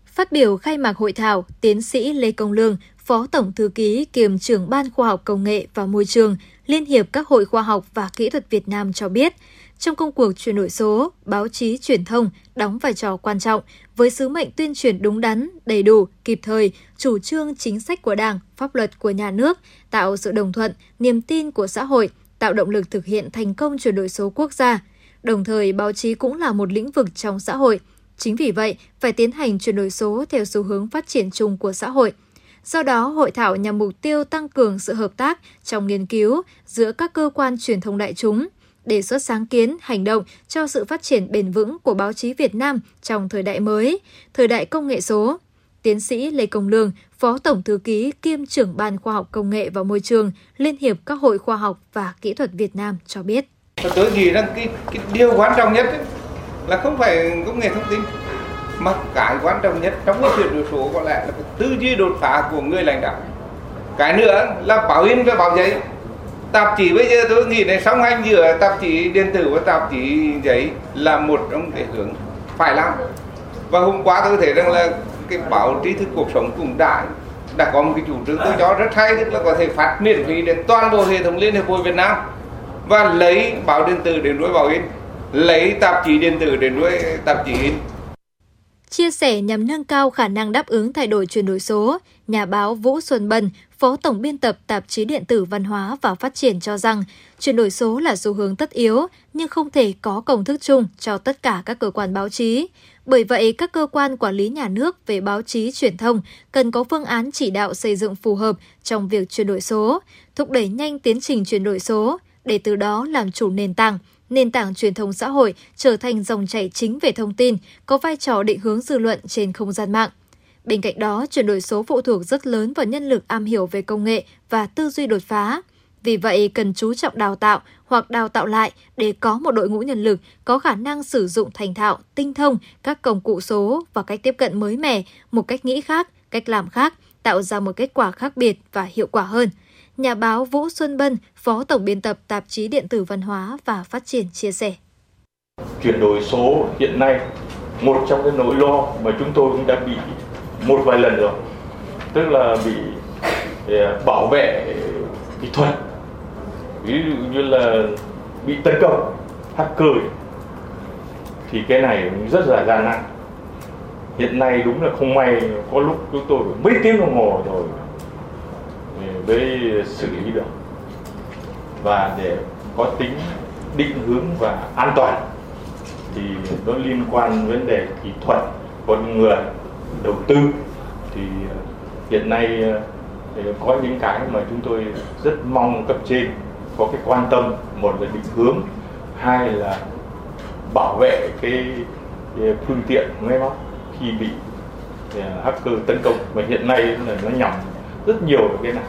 F: Phát biểu khai mạc hội thảo, tiến sĩ Lê Công Lương, Phó Tổng Thư ký kiêm trưởng Ban Khoa học Công nghệ và Môi trường, Liên hiệp các hội khoa học và kỹ thuật Việt Nam cho biết, trong công cuộc chuyển đổi số, báo chí truyền thông đóng vai trò quan trọng với sứ mệnh tuyên truyền đúng đắn, đầy đủ, kịp thời, chủ trương chính sách của Đảng, pháp luật của nhà nước, tạo sự đồng thuận, niềm tin của xã hội, tạo động lực thực hiện thành công chuyển đổi số quốc gia. Đồng thời, báo chí cũng là một lĩnh vực trong xã hội. Chính vì vậy, phải tiến hành chuyển đổi số theo xu hướng phát triển chung của xã hội – Do đó, hội thảo nhằm mục tiêu tăng cường sự hợp tác trong nghiên cứu giữa các cơ quan truyền thông đại chúng, đề xuất sáng kiến, hành động cho sự phát triển bền vững của báo chí Việt Nam trong thời đại mới, thời đại công nghệ số. Tiến sĩ Lê Công Lương, Phó Tổng Thư ký kiêm trưởng Ban Khoa học Công nghệ và Môi trường, Liên hiệp các hội khoa học và kỹ thuật Việt Nam cho biết.
J: Tôi nghĩ rằng cái, cái điều quan trọng nhất ấy, là không phải công nghệ thông tin mà cái quan trọng nhất trong cái chuyển đổi số có lẽ là cái tư duy đột phá của người lãnh đạo. Cái nữa là báo in và báo giấy. Tạp chí bây giờ tôi nghĩ này, song hành giữa tạp chí điện tử và tạp chí giấy là một trong cái hướng phải làm. Và hôm qua tôi thấy rằng là cái báo trí thức cuộc sống cũng đã đã có một cái chủ trương tôi cho rất hay, tức là có thể phát miễn phí để toàn bộ hệ thống liên hiệp hội Việt Nam và lấy báo điện tử để nuôi báo in, lấy tạp chí điện tử để nuôi tạp chí in.
F: Chia sẻ nhằm nâng cao khả năng đáp ứng thay đổi chuyển đổi số, nhà báo Vũ Xuân Bân, Phó Tổng biên tập tạp chí điện tử Văn hóa và Phát triển cho rằng, chuyển đổi số là xu hướng tất yếu, nhưng không thể có công thức chung cho tất cả các cơ quan báo chí. Bởi vậy, các cơ quan quản lý nhà nước về báo chí truyền thông cần có phương án chỉ đạo xây dựng phù hợp trong việc chuyển đổi số, thúc đẩy nhanh tiến trình chuyển đổi số, để từ đó làm chủ nền tảng, nền tảng truyền thông xã hội trở thành dòng chảy chính về thông tin, có vai trò định hướng dư luận trên không gian mạng. Bên cạnh đó, chuyển đổi số phụ thuộc rất lớn vào nhân lực am hiểu về công nghệ và tư duy đột phá. Vì vậy, cần chú trọng đào tạo hoặc đào tạo lại để có một đội ngũ nhân lực có khả năng sử dụng thành thạo, tinh thông các công cụ số và cách tiếp cận mới mẻ, một cách nghĩ khác, cách làm khác, tạo ra một kết quả khác biệt và hiệu quả hơn – nhà báo Vũ Xuân Bân, Phó Tổng biên tập tạp chí điện tử văn hóa và phát triển chia sẻ.
K: Chuyển đổi số hiện nay một trong cái nỗi lo mà chúng tôi cũng đã bị một vài lần rồi, tức là bị ờ, bảo vệ kỹ thuật, ví dụ như là bị tấn công hacker thì cái này rất là gian nan. Hiện nay đúng là không may có lúc chúng tôi mấy tiếng đồng hồ rồi mới xử lý được. Và để có tính định hướng và an toàn thì nó liên quan vấn đề kỹ thuật con người đầu tư. Thì ờ, hiện nay ờ, có những cái mà chúng tôi rất mong cấp trên có cái quan tâm một là định hướng hai là bảo vệ cái, phương tiện máy móc khi bị ờ, hacker tấn công. Mà hiện nay là nó nhằm rất nhiều vào cái này.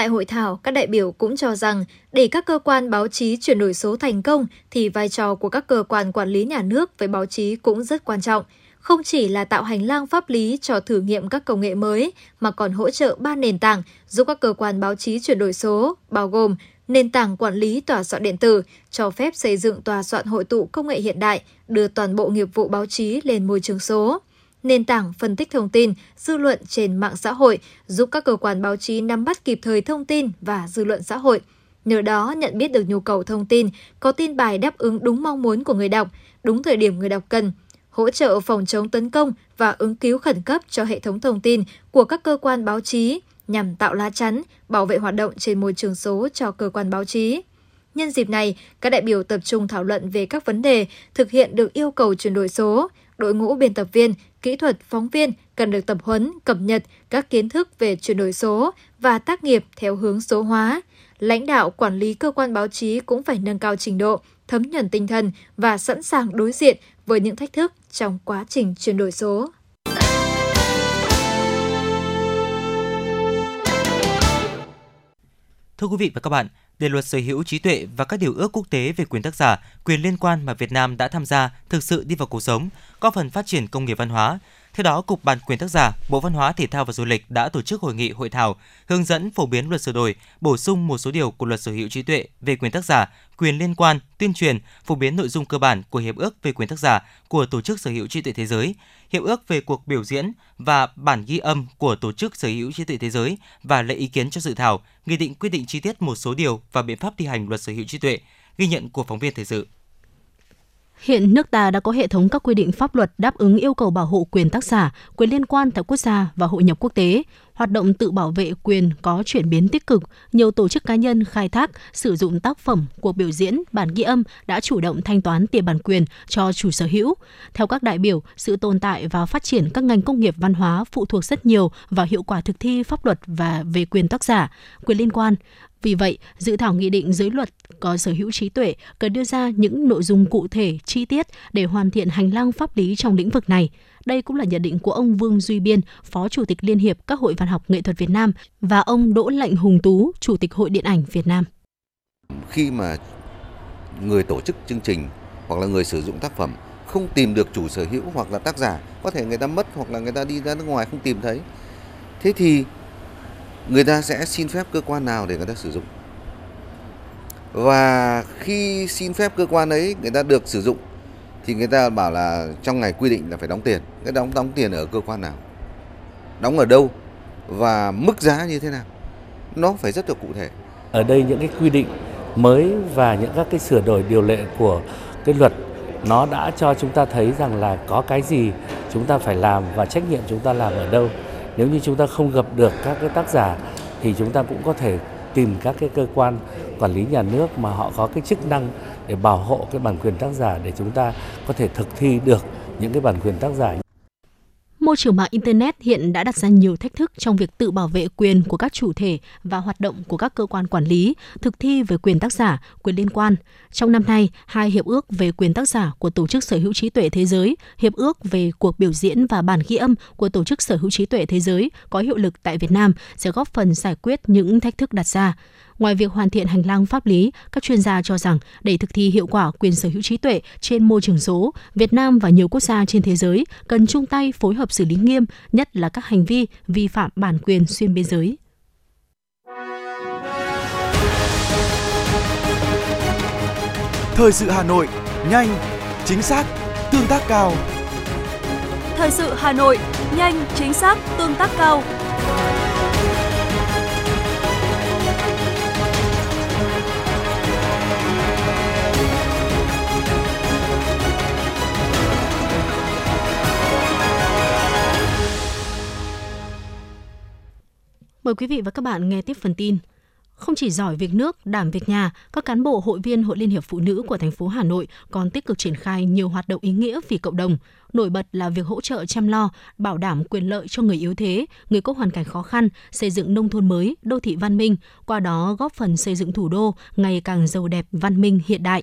F: Tại hội thảo, các đại biểu cũng cho rằng để các cơ quan báo chí chuyển đổi số thành công thì vai trò của các cơ quan quản lý nhà nước với báo chí cũng rất quan trọng. Không chỉ là tạo hành lang pháp lý cho thử nghiệm các công nghệ mới, mà còn hỗ trợ ba nền tảng giúp các cơ quan báo chí chuyển đổi số, bao gồm nền tảng quản lý tòa soạn điện tử, cho phép xây dựng tòa soạn hội tụ công nghệ hiện đại, đưa toàn bộ nghiệp vụ báo chí lên môi trường số nền tảng phân tích thông tin, dư luận trên mạng xã hội, giúp các cơ quan báo chí nắm bắt kịp thời thông tin và dư luận xã hội. Nhờ đó nhận biết được nhu cầu thông tin, có tin bài đáp ứng đúng mong muốn của người đọc, đúng thời điểm người đọc cần, hỗ trợ phòng chống tấn công và ứng cứu khẩn cấp cho hệ thống thông tin của các cơ quan báo chí nhằm tạo lá chắn, bảo vệ hoạt động trên môi trường số cho cơ quan báo chí. Nhân dịp này, các đại biểu tập trung thảo luận về các vấn đề thực hiện được yêu cầu chuyển đổi số, đội ngũ biên tập viên, kỹ thuật, phóng viên cần được tập huấn, cập nhật các kiến thức về chuyển đổi số và tác nghiệp theo hướng số hóa. Lãnh đạo quản lý cơ quan báo chí cũng phải nâng cao trình độ, thấm nhuần tinh thần và sẵn sàng đối diện với những thách thức trong quá trình chuyển đổi số.
C: Thưa quý vị và các bạn, để luật sở hữu trí tuệ và các điều ước quốc tế về quyền tác giả, quyền liên quan mà Việt Nam đã tham gia thực sự đi vào cuộc sống, góp phần phát triển công nghiệp văn hóa. Theo đó, Cục Bản quyền tác giả, Bộ Văn hóa Thể thao và Du lịch đã tổ chức hội nghị hội thảo hướng dẫn phổ biến luật sửa đổi, bổ sung một số điều của luật sở hữu trí tuệ về quyền tác giả, quyền liên quan, tuyên truyền, phổ biến nội dung cơ bản của hiệp ước về quyền tác giả của Tổ chức Sở hữu trí tuệ thế giới, hiệp ước về cuộc biểu diễn và bản ghi âm của Tổ chức Sở hữu trí tuệ thế giới và lấy ý kiến cho dự thảo, nghị định quy định chi tiết một số điều và biện pháp thi hành luật sở hữu trí tuệ. Ghi nhận của phóng viên thời sự.
D: Hiện nước ta đã có hệ thống các quy định pháp luật đáp ứng yêu cầu bảo hộ quyền tác giả, quyền liên quan tại quốc gia và hội nhập quốc tế. Hoạt động tự bảo vệ quyền có chuyển biến tích cực, nhiều tổ chức cá nhân khai thác, sử dụng tác phẩm, cuộc biểu diễn, bản ghi âm đã chủ động thanh toán tiền bản quyền cho chủ sở hữu. Theo các đại biểu, sự tồn tại và phát triển các ngành công nghiệp văn hóa phụ thuộc rất nhiều vào hiệu quả thực thi pháp luật và về quyền tác giả, quyền liên quan. Vì vậy, dự thảo nghị định dưới luật có sở hữu trí tuệ cần đưa ra những nội dung cụ thể, chi tiết để hoàn thiện hành lang pháp lý trong lĩnh vực này. Đây cũng là nhận định của ông Vương Duy Biên, Phó Chủ tịch Liên hiệp các hội văn học nghệ thuật Việt Nam và ông Đỗ Lệnh Hùng Tú, Chủ tịch Hội Điện ảnh Việt Nam.
L: Khi mà người tổ chức chương trình hoặc là người sử dụng tác phẩm không tìm được chủ sở hữu hoặc là tác giả, có thể người ta mất hoặc là người ta đi ra nước ngoài không tìm thấy. Thế thì người ta sẽ xin phép cơ quan nào để người ta sử dụng? Và khi xin phép cơ quan ấy người ta được sử dụng, thì người ta bảo là trong ngày quy định là phải đóng tiền. Cái đóng đóng tiền ở cơ quan nào? Đóng ở đâu? Và mức giá như thế nào? Nó phải rất là cụ thể.
M: Ở đây những cái quy định mới và những các cái sửa đổi điều lệ của cái luật, nó đã cho chúng ta thấy rằng là có cái gì chúng ta phải làm và trách nhiệm chúng ta làm ở đâu nếu như chúng ta không gặp được các cái tác giả, thì chúng ta cũng có thể tìm các cái cơ quan quản lý nhà nước mà họ có cái chức năng để bảo hộ cái bản quyền tác giả để chúng ta có thể thực thi được những cái bản quyền tác giả
D: Môi trường mạng Internet hiện đã đặt ra nhiều thách thức trong việc tự bảo vệ quyền của các chủ thể và hoạt động của các cơ quan quản lý, thực thi về quyền tác giả, quyền liên quan. Trong năm nay, hai hiệp ước về quyền tác giả của Tổ chức Sở hữu trí tuệ thế giới, hiệp ước về cuộc biểu diễn và bản ghi âm của Tổ chức Sở hữu trí tuệ thế giới có hiệu lực tại Việt Nam sẽ góp phần giải quyết những thách thức đặt ra. Ngoài việc hoàn thiện hành lang pháp lý, các chuyên gia cho rằng để thực thi hiệu quả quyền sở hữu trí tuệ trên môi trường số, Việt Nam và nhiều quốc gia trên thế giới cần chung tay phối hợp xử lý nghiêm, nhất là các hành vi vi phạm bản quyền xuyên biên giới.
A: Thời sự Hà Nội, nhanh, chính xác, tương tác cao.
B: Thời sự Hà Nội, nhanh, chính xác, tương tác cao.
D: Mời quý vị và các bạn nghe tiếp phần tin. Không chỉ giỏi việc nước, đảm việc nhà, các cán bộ hội viên Hội Liên hiệp Phụ nữ của thành phố Hà Nội còn tích cực triển khai nhiều hoạt động ý nghĩa vì cộng đồng. Nổi bật là việc hỗ trợ chăm lo, bảo đảm quyền lợi cho người yếu thế, người có hoàn cảnh khó khăn, xây dựng nông thôn mới, đô thị văn minh, qua đó góp phần xây dựng thủ đô ngày càng giàu đẹp, văn minh, hiện đại.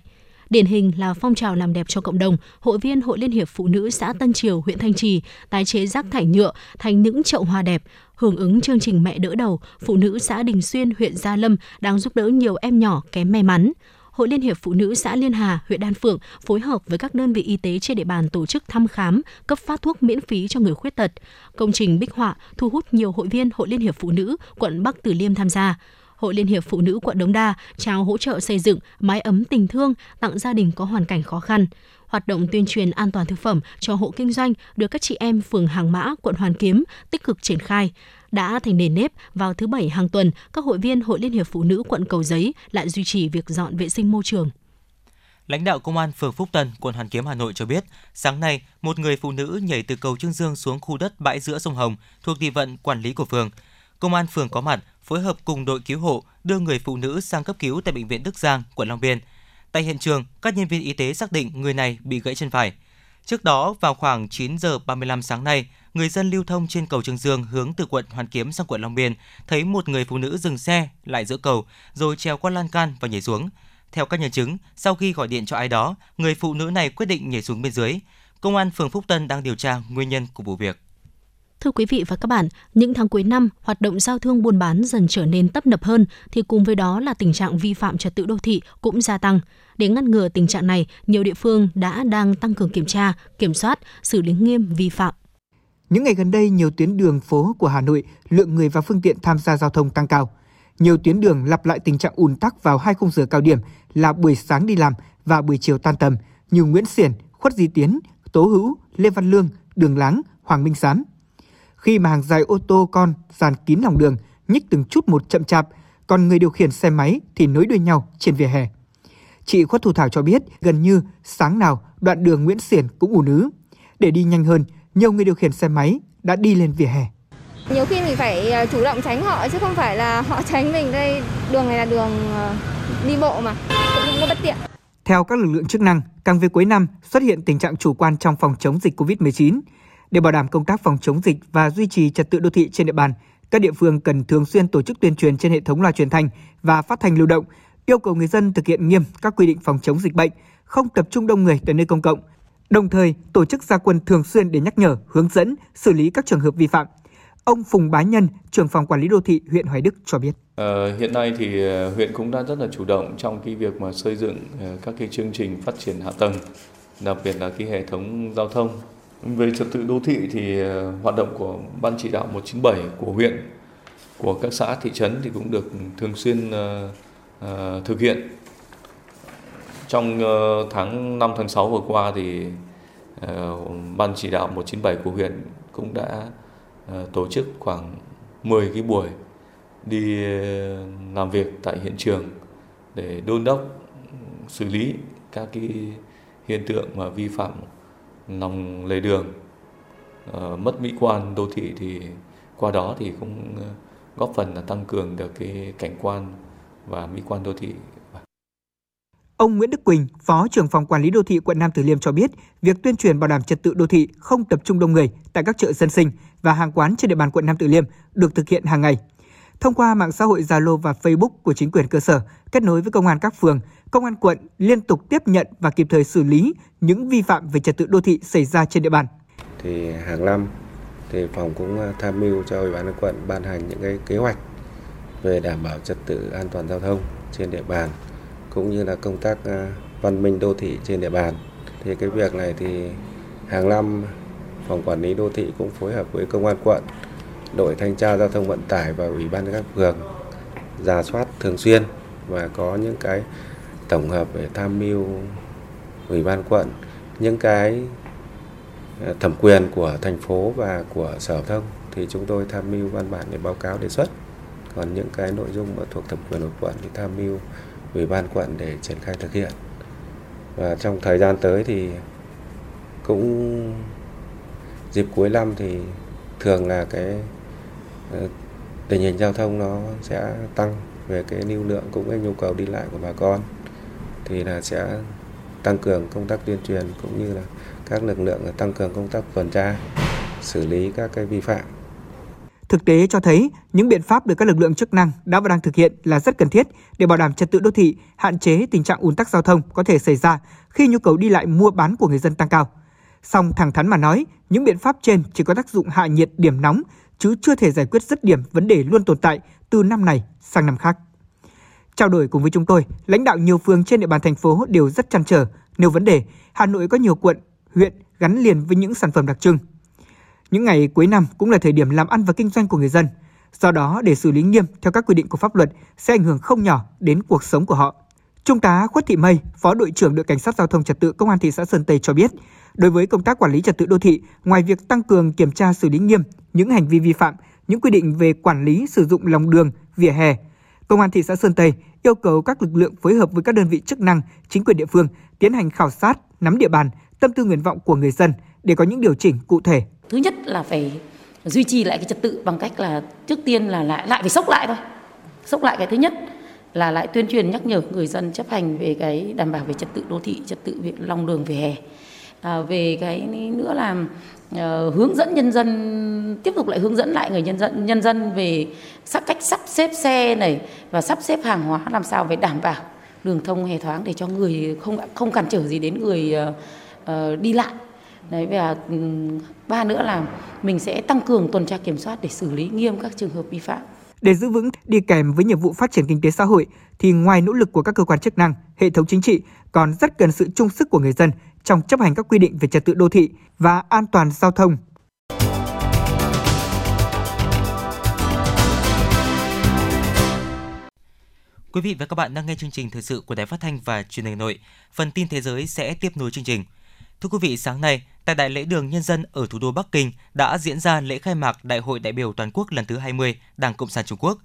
D: Điển hình là phong trào làm đẹp cho cộng đồng, hội viên Hội Liên hiệp Phụ nữ xã Tân Triều, huyện Thanh Trì tái chế rác thải nhựa thành những chậu hoa đẹp. Hưởng ứng chương trình Mẹ đỡ đầu, phụ nữ xã Đình Xuyên, huyện Gia Lâm đang giúp đỡ nhiều em nhỏ kém may mắn. Hội Liên hiệp Phụ nữ xã Liên Hà, huyện Đan Phượng phối hợp với các đơn vị y tế trên địa bàn tổ chức thăm khám, cấp phát thuốc miễn phí cho người khuyết tật. Công trình bích họa thu hút nhiều hội viên Hội Liên hiệp Phụ nữ quận Bắc Từ Liêm tham gia. Hội Liên hiệp Phụ nữ quận Đống Đa trao hỗ trợ xây dựng mái ấm tình thương tặng gia đình có hoàn cảnh khó khăn. Hoạt động tuyên truyền an toàn thực phẩm cho hộ kinh doanh được các chị em phường Hàng Mã, quận Hoàn Kiếm tích cực triển khai. Đã thành nền nếp, vào thứ Bảy hàng tuần, các hội viên Hội Liên hiệp Phụ nữ quận Cầu Giấy lại duy trì việc dọn vệ sinh môi trường.
C: Lãnh đạo Công an phường Phúc Tân, quận Hoàn Kiếm, Hà Nội cho biết, sáng nay, một người phụ nữ nhảy từ cầu Trương Dương xuống khu đất bãi giữa sông Hồng thuộc địa phận quản lý của phường. Công an phường có mặt, phối hợp cùng đội cứu hộ đưa người phụ nữ sang cấp cứu tại bệnh viện Đức Giang, quận Long Biên. Tại hiện trường, các nhân viên y tế xác định người này bị gãy chân phải. Trước đó, vào khoảng 9 giờ 35 sáng nay, người dân lưu thông trên cầu Trường Dương hướng từ quận Hoàn Kiếm sang quận Long Biên thấy một người phụ nữ dừng xe lại giữa cầu rồi treo qua lan can và nhảy xuống. Theo các nhân chứng, sau khi gọi điện cho ai đó, người phụ nữ này quyết định nhảy xuống bên dưới. Công an phường Phúc Tân đang điều tra nguyên nhân của vụ việc.
D: Thưa quý vị và các bạn, những tháng cuối năm, hoạt động giao thương buôn bán dần trở nên tấp nập hơn thì cùng với đó là tình trạng vi phạm trật tự đô thị cũng gia tăng. Để ngăn ngừa tình trạng này, nhiều địa phương đã đang tăng cường kiểm tra, kiểm soát, xử lý nghiêm vi phạm.
N: Những ngày gần đây, nhiều tuyến đường phố của Hà Nội, lượng người và phương tiện tham gia giao thông tăng cao. Nhiều tuyến đường lặp lại tình trạng ùn tắc vào hai khung giờ cao điểm là buổi sáng đi làm và buổi chiều tan tầm như Nguyễn Xiển, Khuất Di Tiến, Tố Hữu, Lê Văn Lương, Đường Láng, Hoàng Minh Sán – khi mà hàng dài ô tô con dàn kín lòng đường, nhích từng chút một chậm chạp, còn người điều khiển xe máy thì nối đuôi nhau trên vỉa hè. Chị Khuất Thu Thảo cho biết gần như sáng nào đoạn đường Nguyễn Xiển cũng ùn ứ. Để đi nhanh hơn, nhiều người điều khiển xe máy đã đi lên vỉa hè.
O: Nhiều khi mình phải ờ, chủ động tránh họ chứ không phải là họ tránh mình đây. Đường này là đường ờ, đi bộ mà, cũng không có bất tiện.
N: Theo các lực lượng chức năng, càng về cuối năm xuất hiện tình trạng chủ quan trong phòng chống dịch COVID-19. Để bảo đảm công tác phòng chống dịch và duy trì trật tự đô thị trên địa bàn, các địa phương cần thường xuyên tổ chức tuyên truyền trên hệ thống loa truyền thanh và phát thanh lưu động, yêu cầu người dân thực hiện nghiêm các quy định phòng chống dịch bệnh, không tập trung đông người tại nơi công cộng. Đồng thời, tổ chức gia quân thường xuyên để nhắc nhở, hướng dẫn, xử lý các trường hợp vi phạm. Ông Phùng Bá Nhân, trưởng phòng quản lý đô thị huyện Hoài Đức cho biết.
K: À, hiện nay thì ờ, huyện cũng đã rất là chủ động trong cái việc mà xây dựng ờ, các cái chương trình phát triển hạ tầng, đặc biệt là cái hệ thống giao thông về trật tự đô thị thì ờ, hoạt động của Ban chỉ đạo 197 của huyện, của các xã thị trấn thì cũng được thường xuyên ờ, ờ, thực hiện. Trong tháng 5 tháng 6 vừa qua thì Ban chỉ đạo 197 của huyện cũng đã tổ chức khoảng 10 cái buổi đi làm việc tại hiện trường để đôn đốc xử lý các cái hiện tượng mà vi phạm lòng lề đường uh, mất mỹ quan đô thị thì qua đó thì cũng ờ, góp phần là tăng cường được cái cảnh quan và mỹ quan đô thị.
N: Ông Nguyễn Đức Quỳnh, Phó trưởng phòng quản lý đô thị quận Nam Từ Liêm cho biết, việc tuyên truyền bảo đảm trật tự đô thị không tập trung đông người tại các chợ dân sinh và hàng quán trên địa bàn quận Nam Từ Liêm được thực hiện hàng ngày. Thông qua mạng xã hội Zalo và Facebook của chính quyền cơ sở, kết nối với công an các phường, công an quận liên tục tiếp nhận và kịp thời xử lý những vi phạm về trật tự đô thị xảy ra trên địa bàn.
P: Thì hàng năm thì phòng cũng à, tham mưu cho ủy ban nhân quận ban hành những cái kế hoạch về đảm bảo trật tự an toàn giao thông trên địa bàn cũng như là công tác à, văn minh đô thị trên địa bàn. Thì cái việc này thì hàng năm phòng quản lý đô thị cũng phối hợp với công an quận, đội thanh tra giao thông vận tải và ủy ban các phường giả soát thường xuyên và có những cái tổng hợp để tham mưu ủy ban quận, những cái ờ, thẩm quyền của thành phố và của sở thông thì chúng tôi tham mưu văn bản để báo cáo đề xuất. Còn những cái nội dung mà thuộc thẩm quyền của quận thì tham mưu ủy ban quận để triển khai thực hiện. Và trong thời gian tới thì cũng dịp cuối năm thì thường là cái ờ, tình hình giao thông nó sẽ tăng về cái lưu lượng cũng như nhu cầu đi lại của bà con thì là sẽ tăng cường công tác tuyên truyền cũng như là các lực lượng tăng cường công tác tuần tra xử lý các cái vi phạm
N: Thực tế cho thấy những biện pháp được các lực lượng chức năng đã và đang thực hiện là rất cần thiết để bảo đảm trật tự đô thị, hạn chế tình trạng ùn tắc giao thông có thể xảy ra khi nhu cầu đi lại mua bán của người dân tăng cao. Song thẳng thắn mà nói, những biện pháp trên chỉ có tác dụng hạ nhiệt điểm nóng chứ chưa thể giải quyết dứt điểm vấn đề luôn tồn tại từ năm này sang năm khác. Trao đổi cùng với chúng tôi, lãnh đạo nhiều phường trên địa bàn thành phố đều rất chăn trở nêu vấn đề Hà Nội có nhiều quận, huyện gắn liền với những sản phẩm đặc trưng những ngày cuối năm cũng là thời điểm làm ăn và kinh doanh của người dân. Do đó, để xử lý nghiêm theo các quy định của pháp luật sẽ ảnh hưởng không nhỏ đến cuộc sống của họ. Trung tá Khuất Thị Mây, Phó đội trưởng đội cảnh sát giao thông trật tự Công an thị xã Sơn Tây cho biết, đối với công tác quản lý trật tự đô thị, ngoài việc tăng cường kiểm tra xử lý nghiêm những hành vi vi phạm, những quy định về quản lý sử dụng lòng đường, vỉa hè, Công an thị xã Sơn Tây yêu cầu các lực lượng phối hợp với các đơn vị chức năng, chính quyền địa phương tiến hành khảo sát, nắm địa bàn, tâm tư nguyện vọng của người dân để có những điều chỉnh cụ thể.
Q: Thứ nhất là phải duy trì lại cái trật tự bằng cách là trước tiên là lại lại phải sốc lại thôi. Sốc lại cái thứ nhất là lại tuyên truyền nhắc nhở người dân chấp hành về cái đảm bảo về trật tự đô thị trật tự về lòng đường về hè à, về cái nữa là à, hướng dẫn nhân dân tiếp tục lại hướng dẫn lại người nhân dân nhân dân về sắp cách sắp xếp xe này và sắp xếp hàng hóa làm sao phải đảm bảo đường thông hề thoáng để cho người không không cản trở gì đến người uh, đi lại. Đấy và ba nữa là mình sẽ tăng cường tuần tra kiểm soát để xử lý nghiêm các trường hợp vi phạm.
N: Để giữ vững đi kèm với nhiệm vụ phát triển kinh tế xã hội thì ngoài nỗ lực của các cơ quan chức năng, hệ thống chính trị còn rất cần sự chung sức của người dân trong chấp hành các quy định về trật tự đô thị và an toàn giao thông.
C: Quý vị và các bạn đang nghe chương trình thời sự của Đài Phát thanh và Truyền hình Hà Nội. Phần tin thế giới sẽ tiếp nối chương trình. Thưa quý vị, sáng nay, tại Đại lễ đường Nhân dân ở thủ đô Bắc Kinh đã diễn ra lễ khai mạc Đại hội đại biểu toàn quốc lần thứ 20 Đảng Cộng sản Trung Quốc.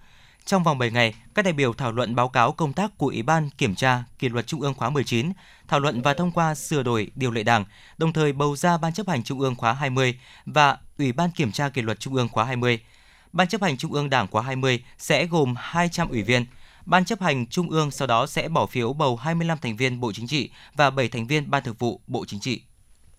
C: Trong vòng 7 ngày, các đại biểu thảo luận báo cáo công tác của Ủy ban Kiểm tra Kỷ luật Trung ương khóa 19, thảo luận và thông qua sửa đổi điều lệ Đảng, đồng thời bầu ra Ban chấp hành Trung ương khóa 20 và Ủy ban Kiểm tra Kỷ luật Trung ương khóa 20. Ban chấp hành Trung ương Đảng khóa 20 sẽ gồm 200 ủy viên. Ban chấp hành Trung ương sau đó sẽ bỏ phiếu bầu 25 thành viên Bộ Chính trị và 7 thành viên Ban Thường vụ Bộ Chính trị.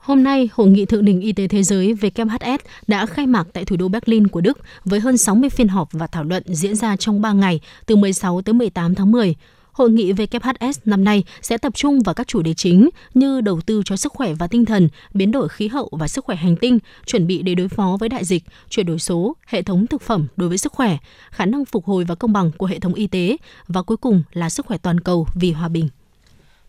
D: Hôm nay, Hội nghị Thượng đỉnh Y tế Thế giới WHS đã khai mạc tại thủ đô Berlin của Đức với hơn 60 phiên họp và thảo luận diễn ra trong 3 ngày từ 16 tới 18 tháng 10. Hội nghị WHS năm nay sẽ tập trung vào các chủ đề chính như đầu tư cho sức khỏe và tinh thần, biến đổi khí hậu và sức khỏe hành tinh, chuẩn bị để đối phó với đại dịch, chuyển đổi số, hệ thống thực phẩm đối với sức khỏe, khả năng phục hồi và công bằng của hệ thống y tế và cuối cùng là sức khỏe toàn cầu vì hòa bình.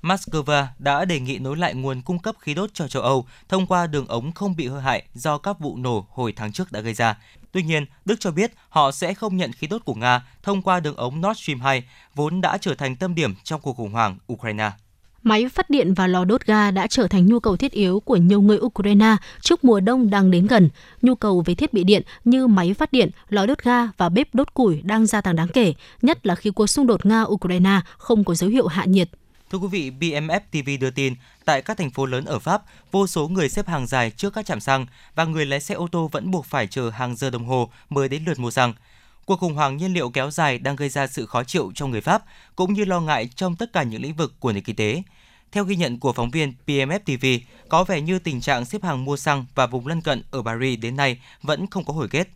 C: Moscow đã đề nghị nối lại nguồn cung cấp khí đốt cho châu Âu thông qua đường ống không bị hư hại do các vụ nổ hồi tháng trước đã gây ra. Tuy nhiên, Đức cho biết họ sẽ không nhận khí đốt của Nga thông qua đường ống Nord Stream 2, vốn đã trở thành tâm điểm trong cuộc khủng hoảng Ukraine.
D: Máy phát điện và lò đốt ga đã trở thành nhu cầu thiết yếu của nhiều người Ukraine trước mùa đông đang đến gần. Nhu cầu về thiết bị điện như máy phát điện, lò đốt ga và bếp đốt củi đang gia tăng đáng kể, nhất là khi cuộc xung đột Nga-Ukraine không có dấu hiệu hạ nhiệt.
C: Thưa quý vị, BMF TV đưa tin, tại các thành phố lớn ở Pháp, vô số người xếp hàng dài trước các trạm xăng và người lái xe ô tô vẫn buộc phải chờ hàng giờ đồng hồ mới đến lượt mua xăng. Cuộc khủng hoảng nhiên liệu kéo dài đang gây ra sự khó chịu cho người Pháp, cũng như lo ngại trong tất cả những lĩnh vực của nền kinh tế. Theo ghi nhận của phóng viên BMF TV, có vẻ như tình trạng xếp hàng mua xăng và vùng lân cận ở Paris đến nay vẫn không có hồi kết.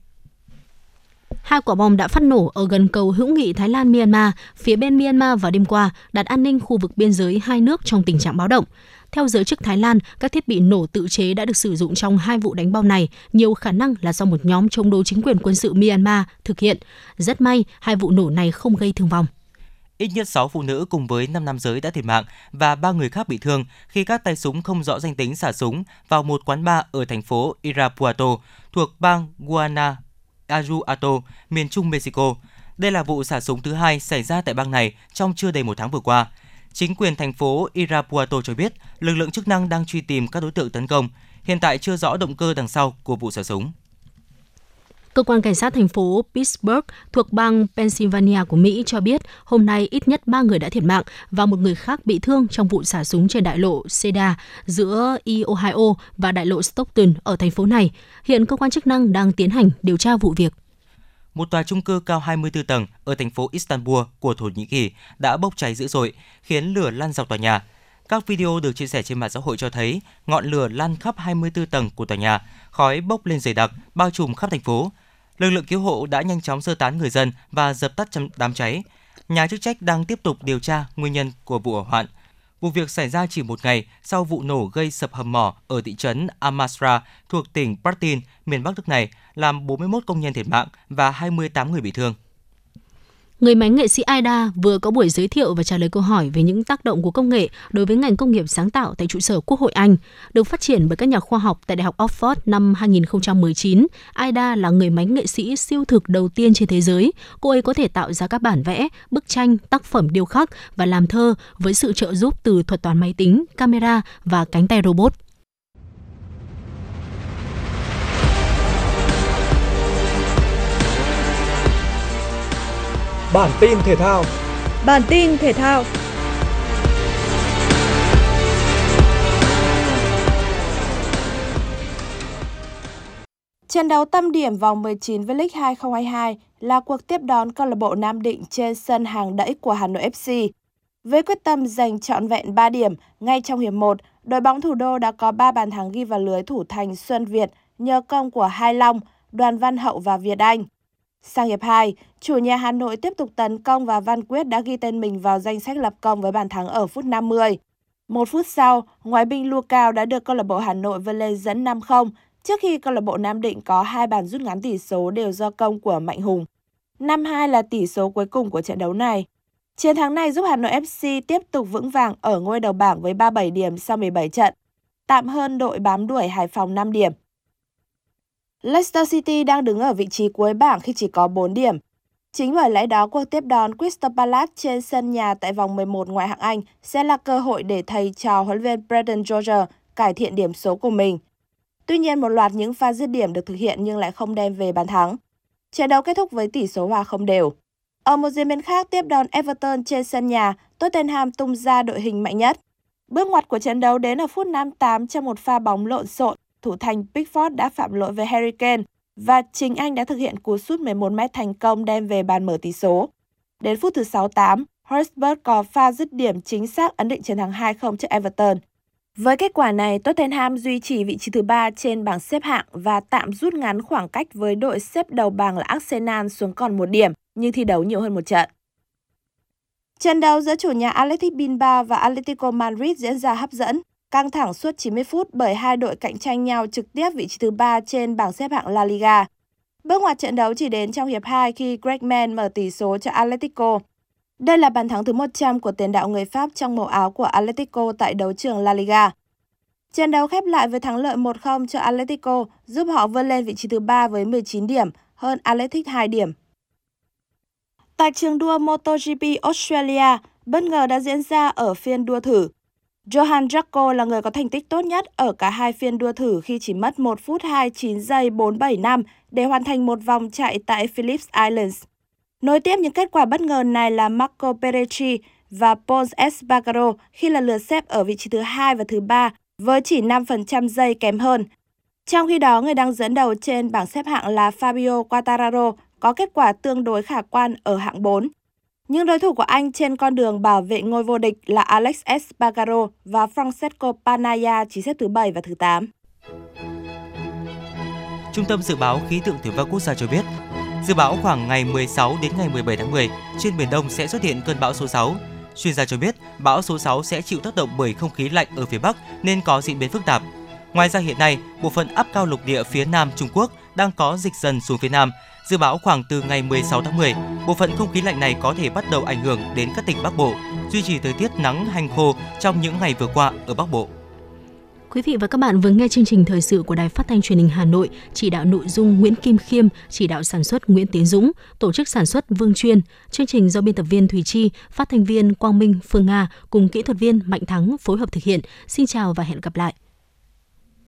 D: Hai quả bom đã phát nổ ở gần cầu hữu nghị Thái Lan Myanmar, phía bên Myanmar vào đêm qua, đặt an ninh khu vực biên giới hai nước trong tình trạng báo động. Theo giới chức Thái Lan, các thiết bị nổ tự chế đã được sử dụng trong hai vụ đánh bom này, nhiều khả năng là do một nhóm chống đối chính quyền quân sự Myanmar thực hiện. Rất may, hai vụ nổ này không gây thương vong.
C: Ít nhất 6 phụ nữ cùng với 5 nam giới đã thiệt mạng và 3 người khác bị thương khi các tay súng không rõ danh tính xả súng vào một quán bar ở thành phố Irapuato thuộc bang Guana Aruato, miền trung Mexico. Đây là vụ xả súng thứ hai xảy ra tại bang này trong chưa đầy một tháng vừa qua. Chính quyền thành phố Irapuato cho biết lực lượng chức năng đang truy tìm các đối tượng tấn công. Hiện tại chưa rõ động cơ đằng sau của vụ xả súng.
D: Cơ quan cảnh sát thành phố Pittsburgh thuộc bang Pennsylvania của Mỹ cho biết hôm nay ít nhất 3 người đã thiệt mạng và một người khác bị thương trong vụ xả súng trên đại lộ Cedar giữa E Ohio và đại lộ Stockton ở thành phố này. Hiện cơ quan chức năng đang tiến hành điều tra vụ việc.
C: một tòa trung cư cao 24 tầng ở thành phố Istanbul của Thổ Nhĩ Kỳ đã bốc cháy dữ dội, khiến lửa lan dọc tòa nhà. Các video được chia sẻ trên mạng xã hội cho thấy ngọn lửa lan khắp 24 tầng của tòa nhà, khói bốc lên dày đặc, bao trùm khắp thành phố. Lực lượng cứu hộ đã nhanh chóng sơ tán người dân và dập tắt đám cháy. Nhà chức trách đang tiếp tục điều tra nguyên nhân của vụ hỏa hoạn. Vụ việc xảy ra chỉ một ngày sau vụ nổ gây sập hầm mỏ ở thị trấn Amasra thuộc tỉnh Pratin, miền Bắc nước này, làm 41 công nhân thiệt mạng và 28 người bị thương.
D: Người máy nghệ sĩ Aida vừa có buổi giới thiệu và trả lời câu hỏi về những tác động của công nghệ đối với ngành công nghiệp sáng tạo tại trụ sở Quốc hội Anh. Được phát triển bởi các nhà khoa học tại Đại học Oxford năm 2019, Aida là người máy nghệ sĩ siêu thực đầu tiên trên thế giới. Cô ấy có thể tạo ra các bản vẽ, bức tranh, tác phẩm điêu khắc và làm thơ với sự trợ giúp từ thuật toán máy tính, camera và cánh tay robot.
A: Bản tin thể thao.
B: Bản tin thể thao.
R: Trận đấu tâm điểm vòng 19 V-League 2022 là cuộc tiếp đón câu lạc bộ Nam Định trên sân hàng đẫy của Hà Nội FC. Với quyết tâm giành trọn vẹn 3 điểm ngay trong hiệp 1, đội bóng thủ đô đã có 3 bàn thắng ghi vào lưới thủ thành Xuân Việt nhờ công của Hai Long, Đoàn Văn Hậu và Việt Anh. Sang hiệp 2, chủ nhà Hà Nội tiếp tục tấn công và Văn Quyết đã ghi tên mình vào danh sách lập công với bàn thắng ở phút 50. Một phút sau, ngoại binh Lucao đã được câu lạc bộ Hà Nội vươn lên dẫn 5-0 trước khi câu lạc bộ Nam Định có hai bàn rút ngắn tỷ số đều do công của Mạnh Hùng. 5-2 là tỷ số cuối cùng của trận đấu này. Chiến thắng này giúp Hà Nội FC tiếp tục vững vàng ở ngôi đầu bảng với 37 điểm sau 17 trận, tạm hơn đội bám đuổi Hải Phòng 5 điểm. Leicester City đang đứng ở vị trí cuối bảng khi chỉ có 4 điểm. Chính bởi lẽ đó cuộc tiếp đón Crystal Palace trên sân nhà tại vòng 11 ngoại hạng Anh sẽ là cơ hội để thầy trò huấn luyện viên Brendan Rodgers cải thiện điểm số của mình. Tuy nhiên một loạt những pha dứt điểm được thực hiện nhưng lại không đem về bàn thắng. Trận đấu kết thúc với tỷ số hòa không đều. Ở một diễn biến khác tiếp đón Everton trên sân nhà, Tottenham tung ra đội hình mạnh nhất. Bước ngoặt của trận đấu đến ở phút 58 trong một pha bóng lộn xộn thủ thành Pickford đã phạm lỗi với Harry Kane và chính anh đã thực hiện cú sút 11 m thành công đem về bàn mở tỷ số. Đến phút thứ 68, Hotspur có pha dứt điểm chính xác ấn định chiến thắng 2-0 trước Everton. Với kết quả này, Tottenham duy trì vị trí thứ ba trên bảng xếp hạng và tạm rút ngắn khoảng cách với đội xếp đầu bảng là Arsenal xuống còn một điểm, nhưng thi đấu nhiều hơn một trận. Trận đấu giữa chủ nhà Athletic Bilbao và Atletico Madrid diễn ra hấp dẫn. Căng thẳng suốt 90 phút bởi hai đội cạnh tranh nhau trực tiếp vị trí thứ ba trên bảng xếp hạng La Liga. Bước ngoặt trận đấu chỉ đến trong hiệp 2 khi Gregman mở tỷ số cho Atletico. Đây là bàn thắng thứ 100 của tiền đạo người Pháp trong màu áo của Atletico tại đấu trường La Liga. Trận đấu khép lại với thắng lợi 1-0 cho Atletico, giúp họ vươn lên vị trí thứ 3 với 19 điểm, hơn Atletic 2 điểm. Tại trường đua MotoGP Australia, bất ngờ đã diễn ra ở phiên đua thử. Johan Jaco là người có thành tích tốt nhất ở cả hai phiên đua thử khi chỉ mất 1 phút 29 giây 47 năm để hoàn thành một vòng chạy tại Phillips Islands. Nối tiếp những kết quả bất ngờ này là Marco Perecci và Pons Espargaro khi lần lượt xếp ở vị trí thứ hai và thứ ba với chỉ 5% giây kém hơn. Trong khi đó, người đang dẫn đầu trên bảng xếp hạng là Fabio Quartararo có kết quả tương đối khả quan ở hạng 4. Những đối thủ của anh trên con đường bảo vệ ngôi vô địch là Alex Espargaro và Francesco Panaya chỉ xếp thứ 7 và thứ 8.
C: Trung tâm Dự báo Khí tượng Thủy văn Quốc gia cho biết, dự báo khoảng ngày 16 đến ngày 17 tháng 10, trên Biển Đông sẽ xuất hiện cơn bão số 6. Chuyên gia cho biết, bão số 6 sẽ chịu tác động bởi không khí lạnh ở phía Bắc nên có diễn biến phức tạp. Ngoài ra hiện nay, bộ phận áp cao lục địa phía Nam Trung Quốc đang có dịch dần xuống phía Nam, Dự báo khoảng từ ngày 16 tháng 10, bộ phận không khí lạnh này có thể bắt đầu ảnh hưởng đến các tỉnh Bắc Bộ, duy trì thời tiết nắng hành khô trong những ngày vừa qua ở Bắc Bộ.
D: Quý vị và các bạn vừa nghe chương trình thời sự của Đài Phát thanh Truyền hình Hà Nội, chỉ đạo nội dung Nguyễn Kim Khiêm, chỉ đạo sản xuất Nguyễn Tiến Dũng, tổ chức sản xuất Vương Chuyên. Chương trình do biên tập viên Thùy Chi, phát thanh viên Quang Minh, Phương Nga cùng kỹ thuật viên Mạnh Thắng phối hợp thực hiện. Xin chào và hẹn gặp lại.